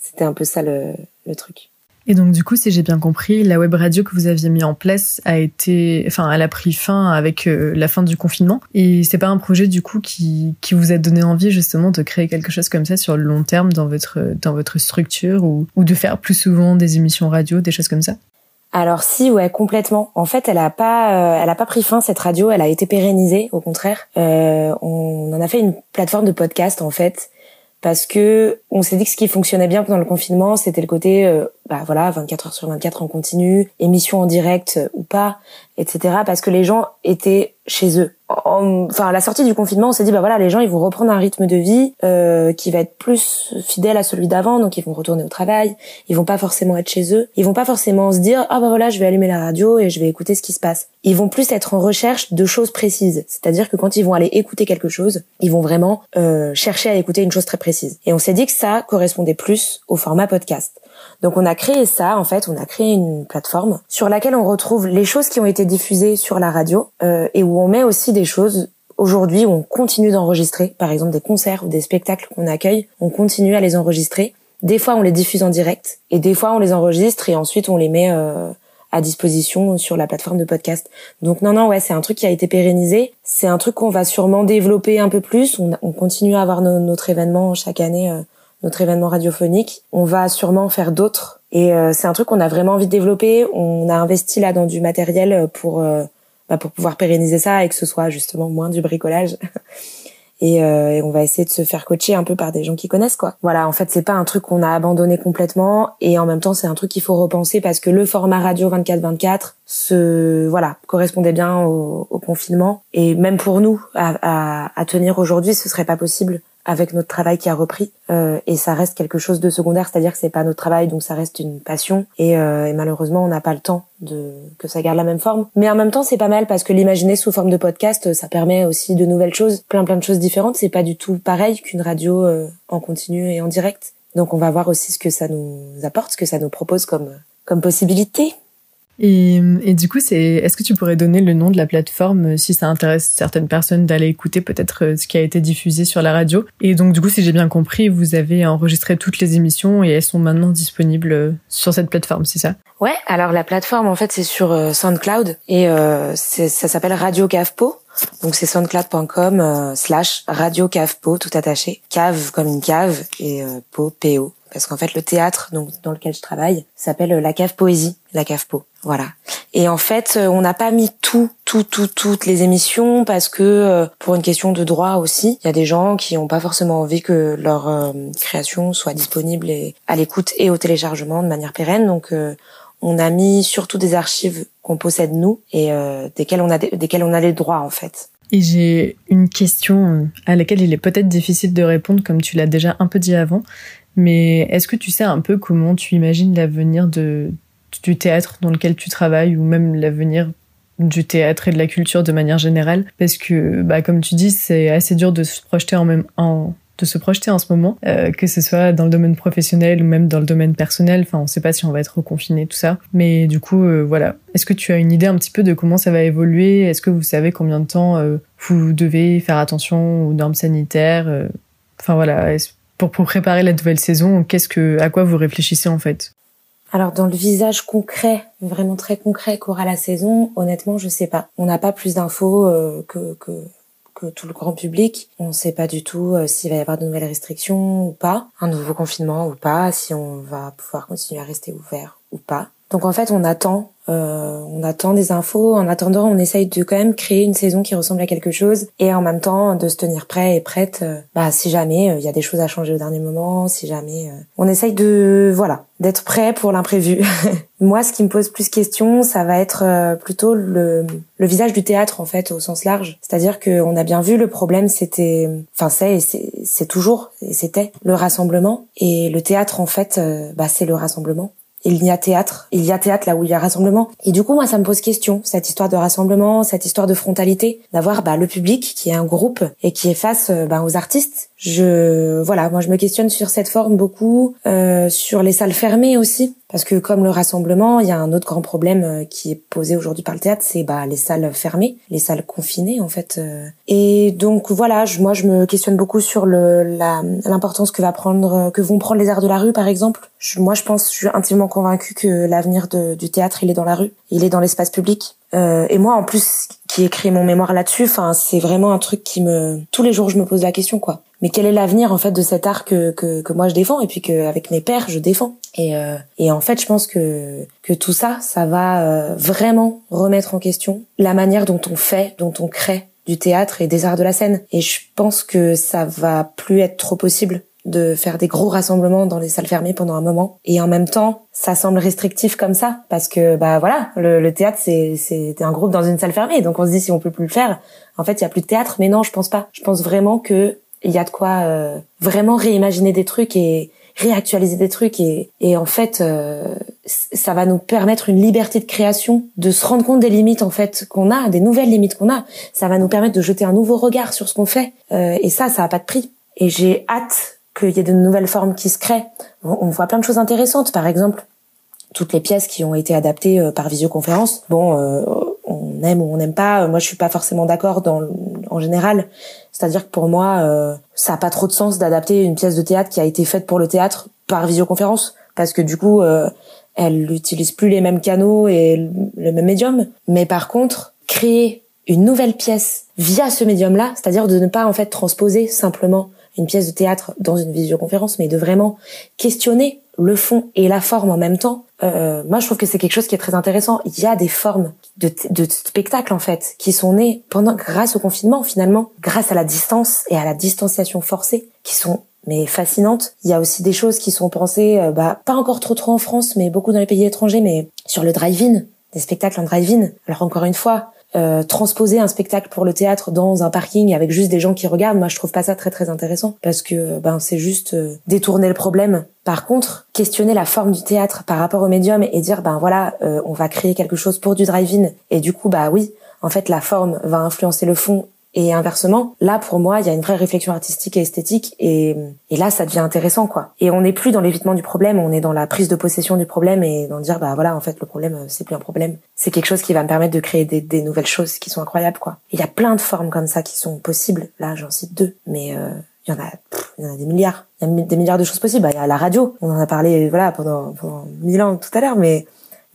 c'était un peu ça le le truc. Et donc du coup, si j'ai bien compris, la web radio que vous aviez mis en place a été, enfin, elle a pris fin avec euh, la fin du confinement. Et c'est pas un projet du coup qui, qui vous a donné envie justement de créer quelque chose comme ça sur le long terme dans votre dans votre structure ou, ou de faire plus souvent des émissions radio, des choses comme ça? Alors si, ouais, complètement. En fait, elle a pas, euh, elle a pas pris fin cette radio. Elle a été pérennisée, au contraire. Euh, on en a fait une plateforme de podcast en fait parce que on s'est dit que ce qui fonctionnait bien pendant le confinement, c'était le côté, bah voilà, 24 heures sur 24 en continu, émission en direct ou pas, etc. Parce que les gens étaient chez eux. Enfin, à la sortie du confinement, on s'est dit bah voilà, les gens ils vont reprendre un rythme de vie euh, qui va être plus fidèle à celui d'avant, donc ils vont retourner au travail, ils vont pas forcément être chez eux, ils vont pas forcément se dire ah bah voilà, je vais allumer la radio et je vais écouter ce qui se passe. Ils vont plus être en recherche de choses précises, c'est-à-dire que quand ils vont aller écouter quelque chose, ils vont vraiment euh, chercher à écouter une chose très précise. Et on s'est dit que ça correspondait plus au format podcast. Donc on a créé ça, en fait, on a créé une plateforme sur laquelle on retrouve les choses qui ont été diffusées sur la radio euh, et où on met aussi des choses aujourd'hui on continue d'enregistrer, par exemple des concerts ou des spectacles qu'on accueille, on continue à les enregistrer. Des fois on les diffuse en direct et des fois on les enregistre et ensuite on les met euh, à disposition sur la plateforme de podcast. Donc non non ouais c'est un truc qui a été pérennisé, c'est un truc qu'on va sûrement développer un peu plus. On, on continue à avoir notre événement chaque année. Euh, notre événement radiophonique. On va sûrement faire d'autres. Et euh, c'est un truc qu'on a vraiment envie de développer. On a investi là dans du matériel pour euh, bah, pour pouvoir pérenniser ça et que ce soit justement moins du bricolage. et, euh, et, on va essayer de se faire coacher un peu par des gens qui connaissent quoi. Voilà, en fait c'est pas un truc qu'on a abandonné complètement et en même temps c'est un truc qu'il faut repenser parce que le format radio 24-24 se voilà correspondait bien au, au, confinement et même pour nous à, à, à tenir aujourd'hui ce serait pas possible avec notre travail qui a repris euh, et ça reste quelque chose de secondaire, c'est-à-dire que c'est pas notre travail donc ça reste une passion et, euh, et malheureusement on n'a pas le temps de que ça garde la même forme. Mais en même temps c'est pas mal parce que l'imaginer sous forme de podcast ça permet aussi de nouvelles choses, plein plein de choses différentes. C'est pas du tout pareil qu'une radio euh, en continu et en direct. Donc on va voir aussi ce que ça nous apporte, ce que ça nous propose comme comme possibilité. Et, du coup, c'est, est-ce que tu pourrais donner le nom de la plateforme euh, si ça intéresse certaines personnes d'aller écouter peut-être euh, ce qui a été diffusé sur la radio? Et donc, du coup, si j'ai bien compris, vous avez enregistré toutes les émissions et elles sont maintenant disponibles euh, sur cette plateforme, c'est ça? Ouais. Alors la plateforme, en fait, c'est sur SoundCloud et ça s'appelle Radio Cavpo. Donc c'est soundcloud.com slash Radio tout attaché. Cave comme une cave et euh, po po parce qu'en fait le théâtre donc dans lequel je travaille s'appelle la cave poésie, la cave po. Voilà. Et en fait, euh, on n'a pas mis tout, tout, tout, toutes les émissions parce que euh, pour une question de droit aussi, il y a des gens qui n'ont pas forcément envie que leur euh, création soit disponible et à l'écoute et au téléchargement de manière pérenne. Donc on a mis surtout des archives qu'on possède nous et desquelles on a desquelles on a les droits en fait. Et j'ai une question à laquelle il est peut-être difficile de répondre, comme tu l'as déjà un peu dit avant. Mais est-ce que tu sais un peu comment tu imagines l'avenir du théâtre dans lequel tu travailles ou même l'avenir du théâtre et de la culture de manière générale? Parce que bah comme tu dis c'est assez dur de se projeter en même en de se projeter en ce moment euh, que ce soit dans le domaine professionnel ou même dans le domaine personnel. Enfin on sait pas si on va être reconfiné tout ça. Mais du coup euh, voilà. Est-ce que tu as une idée un petit peu de comment ça va évoluer? Est-ce que vous savez combien de temps euh, vous devez faire attention aux normes sanitaires enfin voilà pour, préparer la nouvelle saison qu'est-ce que à quoi vous réfléchissez en fait? Alors dans le visage concret, vraiment très concret qu'aura la saison, honnêtement, je sais pas. On n'a pas plus d'infos euh, que, que que tout le grand public. On ne sait pas du tout euh, s'il va y avoir de nouvelles restrictions ou pas, un nouveau confinement ou pas, si on va pouvoir continuer à rester ouvert ou pas. Donc en fait, on attend, euh, on attend des infos. En attendant, on essaye de quand même créer une saison qui ressemble à quelque chose et en même temps de se tenir prêt et prête. Euh, bah, si jamais euh, il y a des choses à changer au dernier moment, si jamais on essaye de voilà d'être prêt pour l'imprévu. Moi, ce qui me pose plus question, ça va être plutôt le, le visage du théâtre en fait au sens large. C'est-à-dire qu'on a bien vu le problème, c'était, enfin c'est c'est toujours et c'était le rassemblement et le théâtre en fait, bah c'est le rassemblement il y a théâtre, il y a théâtre là où il y a rassemblement. Et du coup, moi, ça me pose question, cette histoire de rassemblement, cette histoire de frontalité, d'avoir bah, le public qui est un groupe et qui est face euh, bah, aux artistes. Je, voilà, moi, je me questionne sur cette forme beaucoup, euh, sur les salles fermées aussi, parce que comme le rassemblement, il y a un autre grand problème euh, qui est posé aujourd'hui par le théâtre, c'est bah, les salles fermées, les salles confinées en fait. Et donc voilà, je, moi, je me questionne beaucoup sur l'importance que va prendre, que vont prendre les arts de la rue, par exemple moi, je pense, je suis intimement convaincue que l'avenir du théâtre, il est dans la rue, il est dans l'espace public. Euh, et moi, en plus, qui écrit mon mémoire là-dessus, enfin, c'est vraiment un truc qui me, tous les jours, je me pose la question, quoi. Mais quel est l'avenir en fait de cet art que, que, que moi je défends et puis que avec mes pères je défends? Et euh, et en fait je pense que que tout ça ça va euh, vraiment remettre en question la manière dont on fait dont on crée du théâtre et des arts de la scène et je pense que ça va plus être trop possible de faire des gros rassemblements dans les salles fermées pendant un moment. Et en même temps, ça semble restrictif comme ça, parce que bah voilà, le, théâtre c'est c'est un groupe dans une salle fermée, donc on se dit si on peut plus le faire, en fait il y a plus de théâtre. Mais non, je pense pas. Je pense vraiment que il y a de quoi euh, vraiment réimaginer des trucs et réactualiser des trucs et, et en fait euh, ça va nous permettre une liberté de création, de se rendre compte des limites en fait qu'on a, des nouvelles limites qu'on a. Ça va nous permettre de jeter un nouveau regard sur ce qu'on fait euh, et ça, ça a pas de prix. Et j'ai hâte qu'il y ait de nouvelles formes qui se créent. On, voit plein de choses intéressantes, par exemple toutes les pièces qui ont été adaptées euh, par visioconférence. Bon, euh, on aime ou on n'aime pas. Moi, je suis pas forcément d'accord dans en général. C'est-à-dire que pour moi, euh, ça a pas trop de sens d'adapter une pièce de théâtre qui a été faite pour le théâtre par visioconférence, parce que du coup, elle n'utilise plus les mêmes canaux et le même médium. Mais par contre, créer une nouvelle pièce via ce médium-là, c'est-à-dire de ne pas en fait transposer simplement une pièce de théâtre dans une visioconférence, mais de vraiment questionner le fond et la forme en même temps. Euh, moi, je trouve que c'est quelque chose qui est très intéressant. Il y a des formes de, de spectacles en fait qui sont nées pendant grâce au confinement finalement, grâce à la distance et à la distanciation forcée, qui sont mais fascinantes. Il y a aussi des choses qui sont pensées, euh, bah pas encore trop trop en France, mais beaucoup dans les pays étrangers, mais sur le drive-in, des spectacles en drive-in. Alors encore une fois, euh, transposer un spectacle pour le théâtre dans un parking avec juste des gens qui regardent, moi je trouve pas ça très très intéressant parce que ben c'est juste euh, détourner le problème. Par contre, questionner la forme du théâtre par rapport au médium et dire ben voilà, euh, on va créer quelque chose pour du drive-in et du coup bah oui, en fait la forme va influencer le fond et inversement, là pour moi, il y a une vraie réflexion artistique et esthétique et, et là ça devient intéressant quoi. Et on n'est plus dans l'évitement du problème, on est dans la prise de possession du problème et dans dire bah voilà en fait le problème euh, c'est plus un problème, c'est quelque chose qui va me permettre de créer des, des nouvelles choses qui sont incroyables quoi. Il y a plein de formes comme ça qui sont possibles. Là j'en cite deux, mais euh, il y en a il y en a des milliards. Il y a des milliards de choses possibles. Bah, il y a la radio, on en a parlé voilà pendant pendant mille ans tout à l'heure, mais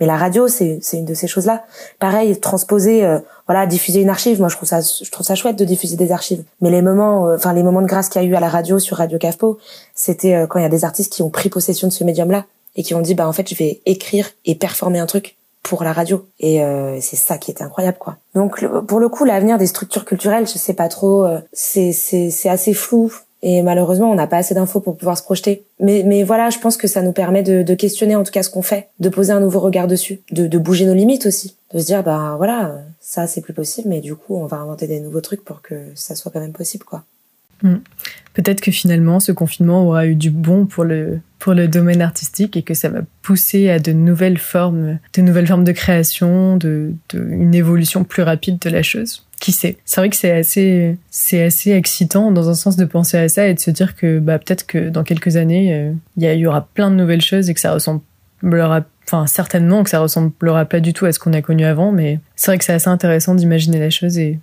mais la radio, c'est une de ces choses-là. Pareil, transposer, euh, voilà, diffuser une archive. Moi, je trouve ça, je trouve ça chouette de diffuser des archives. Mais les moments, euh, enfin les moments de grâce qu'il y a eu à la radio sur Radio Cafpo, c'était euh, quand il y a des artistes qui ont pris possession de ce médium-là et qui ont dit, bah en fait, je vais écrire et performer un truc pour la radio. Et c'est ça qui était incroyable, quoi. Donc pour le coup, l'avenir des structures culturelles, je sais pas trop. c'est c'est assez flou. Et malheureusement, on n'a pas assez d'infos pour pouvoir se projeter. Mais, voilà, je pense que ça nous permet de, questionner en tout cas ce qu'on fait, de poser un nouveau regard dessus, de, de bouger nos limites aussi, de se dire bah voilà, ça c'est plus possible, mais du coup on va inventer des nouveaux trucs pour que ça soit quand même possible quoi. Hmm. Peut-être que finalement ce confinement aura eu du bon pour le pour le domaine artistique et que ça va pousser à de nouvelles formes, de nouvelles formes de création, de, de une évolution plus rapide de la chose qui sait C'est vrai que c'est assez, c'est assez excitant dans un sens de penser à ça et de se dire que bah, peut-être que dans quelques années, euh, il y, aura plein de nouvelles choses et que ça ressemblera, enfin certainement que ça ressemblera pas du tout à ce qu'on a connu avant, mais c'est vrai que c'est assez intéressant d'imaginer la chose et,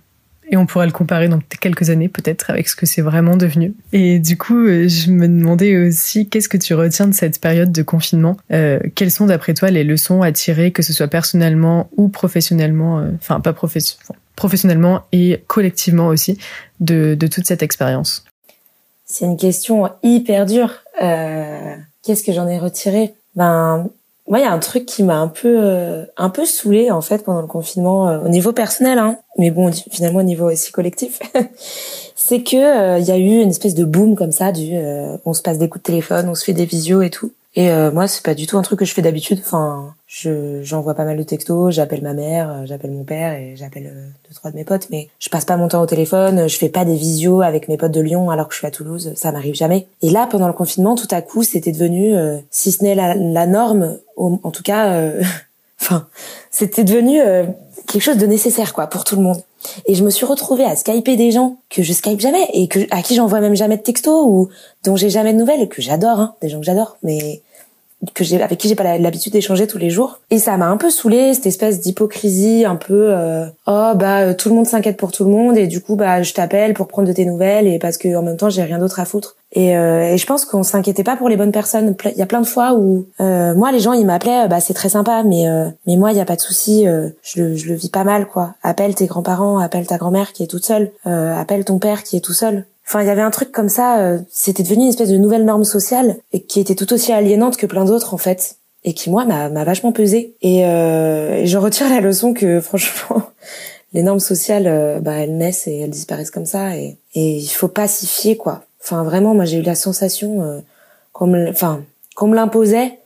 et on pourra le comparer dans quelques années peut-être avec ce que c'est vraiment devenu. Et du coup, je me demandais aussi qu'est-ce que tu retiens de cette période de confinement? Euh, Quelles sont d'après toi les leçons à tirer, que ce soit personnellement ou professionnellement, enfin pas professionnellement, professionnellement et collectivement aussi, de, de toute cette expérience C'est une question hyper dure. Euh, Qu'est-ce que j'en ai retiré? Ben moi, il y a un truc qui m'a un peu euh, un peu saoulé en fait pendant le confinement euh, au niveau personnel, hein, mais bon finalement au niveau aussi collectif, c'est que euh, il y a eu une espèce de boom comme ça du on se passe des coups de téléphone, on se fait des visios et tout. Et moi, c'est pas du tout un truc que je fais d'habitude. Enfin, je j'envoie pas mal de textos, j'appelle ma mère, euh, j'appelle mon père et j'appelle euh, deux trois de mes potes mais je passe pas mon temps au téléphone, je fais pas des visios avec mes potes de Lyon alors que je suis à Toulouse, ça m'arrive jamais. Et là pendant le confinement, tout à coup, c'était devenu euh, si ce n'est la, la, norme en tout cas enfin, c'était devenu quelque chose de nécessaire quoi pour tout le monde. Et je me suis retrouvée à skyper des gens que je skype jamais et que à qui j'envoie même jamais de textos ou dont j'ai jamais de nouvelles que j'adore hein, des gens que j'adore mais que j'ai avec qui j'ai pas l'habitude d'échanger tous les jours. Et ça m'a un peu saoulé cette espèce d'hypocrisie un peu euh, oh bah euh, tout le monde s'inquiète pour tout le monde et du coup bah je t'appelle pour prendre de tes nouvelles et parce que en même temps j'ai rien d'autre à foutre. Et, euh, et je pense qu'on s'inquiétait pas pour les bonnes personnes. Il y a plein de fois où euh, moi les gens ils m'appelaient bah c'est très sympa mais mais moi il y a pas de souci je le je le vis pas mal quoi. Appelle tes grands-parents appelle ta grand-mère qui est toute seule appelle ton père qui est tout seul Enfin, il y avait un truc comme ça, euh, c'était devenu une espèce de nouvelle norme sociale et qui était tout aussi aliénante que plein d'autres en fait et qui moi m'a vachement pesé et, euh, et je retire la leçon que franchement les normes sociales euh, bah elles naissent et elles disparaissent comme ça et et il faut pas s'y fier quoi. Enfin vraiment moi j'ai eu la sensation euh, qu'on enfin qu'on me l'imposait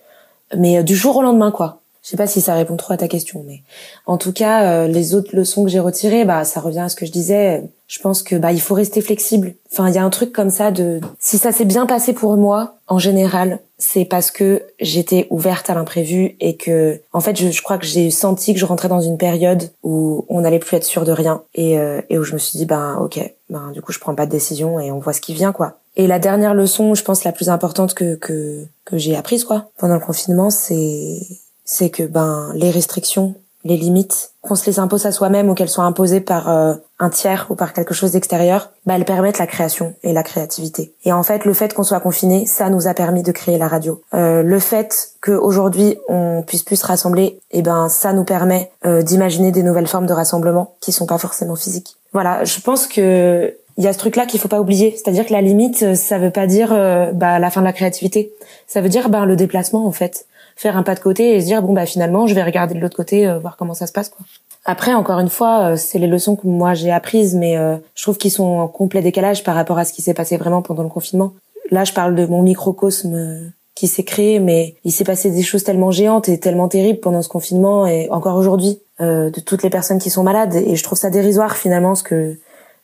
mais du jour au lendemain quoi. Je sais pas si ça répond trop à ta question, mais en tout cas, euh, les autres leçons que j'ai retirées, bah, ça revient à ce que je disais. Je pense que bah, il faut rester flexible. Enfin, il y a un truc comme ça de si ça s'est bien passé pour moi, en général, c'est parce que j'étais ouverte à l'imprévu et que, en fait, je, crois que j'ai senti que je rentrais dans une période où on n'allait plus être sûr de rien et, euh, et où je me suis dit, ben, ok, ben, du coup, je prends pas de décision et on voit ce qui vient, quoi. Et la dernière leçon, je pense la plus importante que que que j'ai apprise, quoi, pendant le confinement, c'est c'est que ben les restrictions, les limites, qu'on se les impose à soi-même ou qu'elles soient imposées par euh, un tiers ou par quelque chose d'extérieur, bah elles permettent la création et la créativité. Et en fait, le fait qu'on soit confiné, ça nous a permis de créer la radio. Euh, le fait qu'aujourd'hui on puisse plus se rassembler, eh ben ça nous permet euh, d'imaginer des nouvelles formes de rassemblement qui sont pas forcément physiques. Voilà, je pense que il y a ce truc-là qu'il faut pas oublier, c'est-à-dire que la limite, ça veut pas dire bah la fin de la créativité, ça veut dire ben le déplacement en fait faire un pas de côté et se dire bon bah finalement je vais regarder de l'autre côté euh, voir comment ça se passe quoi. Après encore une fois euh, c'est les leçons que moi j'ai apprises mais euh, je trouve qu'ils sont en complet décalage par rapport à ce qui s'est passé vraiment pendant le confinement. Là je parle de mon microcosme qui s'est créé mais il s'est passé des choses tellement géantes et tellement terribles pendant ce confinement et encore aujourd'hui de toutes les personnes qui sont malades et je trouve ça dérisoire finalement ce que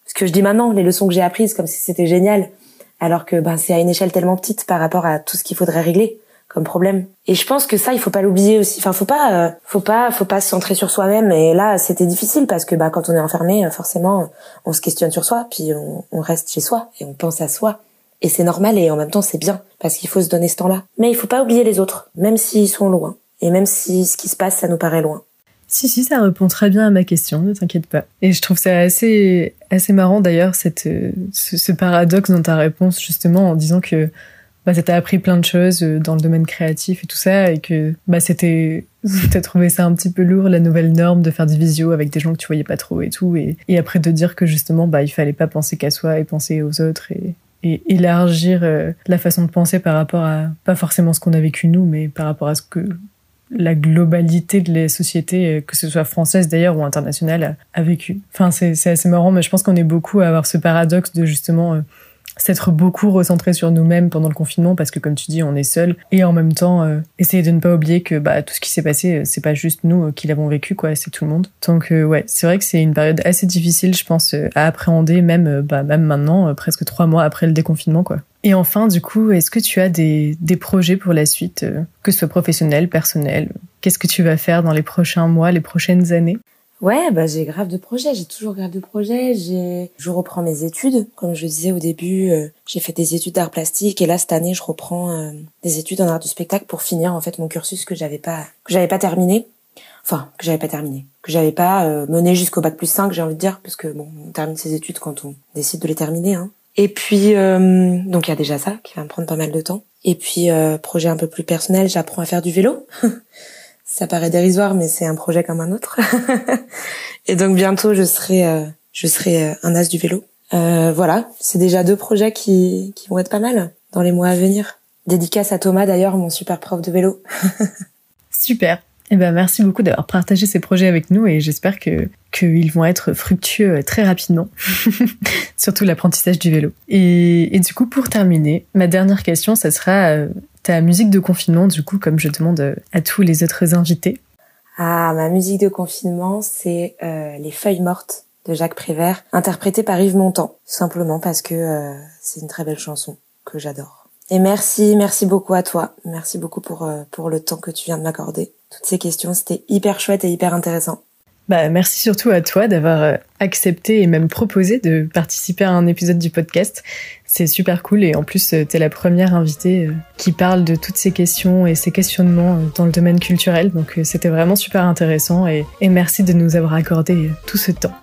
ce que je dis maintenant les leçons que j'ai apprises comme si c'était génial alors que ben c'est à une échelle tellement petite par rapport à tout ce qu'il faudrait régler comme problème. Et je pense que ça, il faut pas l'oublier aussi. Enfin, faut pas, euh, faut pas, faut pas se centrer sur soi-même. Et là, c'était difficile parce que bah quand on est enfermé, euh, forcément, on se questionne sur soi, puis on, on reste chez soi et on pense à soi. Et c'est normal et en même temps c'est bien parce qu'il faut se donner ce temps-là. Mais il faut pas oublier les autres, même s'ils sont loin et même si ce qui se passe ça nous paraît loin. Si si, ça répond très bien à ma question, ne t'inquiète pas. Et je trouve ça assez assez marrant d'ailleurs cette ce, ce paradoxe dans ta réponse justement en disant que bah, ça t'a appris plein de choses euh, dans le domaine créatif et tout ça, et que bah, c'était, t'as trouvé ça un petit peu lourd, la nouvelle norme de faire des visios avec des gens que tu voyais pas trop et tout, et, et après de dire que justement, bah, il fallait pas penser qu'à soi et penser aux autres et, et élargir euh, la façon de penser par rapport à, pas forcément ce qu'on a vécu nous, mais par rapport à ce que la globalité de la société, euh, que ce soit française d'ailleurs ou internationale, a, vécu. Enfin, c'est assez marrant, mais je pense qu'on est beaucoup à avoir ce paradoxe de justement s'être beaucoup recentré sur nous-mêmes pendant le confinement parce que comme tu dis on est seul. Et en même temps euh, essayer de ne pas oublier que bah tout ce qui s'est passé euh, c'est pas juste nous euh, qui l'avons vécu quoi c'est tout le monde. Donc ouais c'est vrai que c'est une période assez difficile je pense à appréhender même bah même maintenant presque trois mois après le déconfinement quoi. Et enfin du coup est-ce que tu as des des projets pour la suite que ce soit professionnel personnel? Qu'est-ce que tu vas faire dans les prochains mois les prochaines années? Ouais, bah j'ai grave de projets, j'ai toujours grave de projets. J'ai, je reprends mes études, comme je disais au début, euh, j'ai fait des études d'art plastique et là cette année je reprends euh, des études en art du spectacle pour finir en fait mon cursus que j'avais pas que j'avais pas terminé. enfin que j'avais pas terminé, que j'avais pas euh, mené jusqu'au bac plus 5, j'ai envie de dire, parce que bon, on termine ses études quand on décide de les terminer. Hein. Et puis donc il y a déjà ça qui va me prendre pas mal de temps. Et puis projet un peu plus personnel, j'apprends à faire du vélo. ça paraît dérisoire, mais c'est un projet comme un autre. et donc bientôt je serai je serai un as du vélo. voilà, c'est déjà deux projets qui qui vont être pas mal dans les mois à venir. Dédicace à Thomas d'ailleurs, mon super prof de vélo. super. Eh ben, merci beaucoup d'avoir partagé ces projets avec nous et j'espère que qu'ils vont être fructueux euh, très rapidement, surtout l'apprentissage du vélo. Et, et, du coup, pour terminer, ma dernière question, ça sera euh, ta musique de confinement, du coup, comme je demande euh, à tous les autres invités. Ah, ma musique de confinement, c'est euh, Les Feuilles Mortes de Jacques Prévert, interprétée par Yves Montand, simplement parce que euh, c'est une très belle chanson que j'adore. Et merci, merci beaucoup à toi. Merci beaucoup pour, pour le temps que tu viens de m'accorder. Toutes ces questions, c'était hyper chouette et hyper intéressant. Bah, merci surtout à toi d'avoir euh, accepté et même proposé de participer à un épisode du podcast. C'est super cool et en plus, euh, tu la première invitée qui parle de toutes ces questions et ces questionnements dans le domaine culturel. Donc, c'était vraiment super intéressant et merci de nous avoir accordé tout ce temps.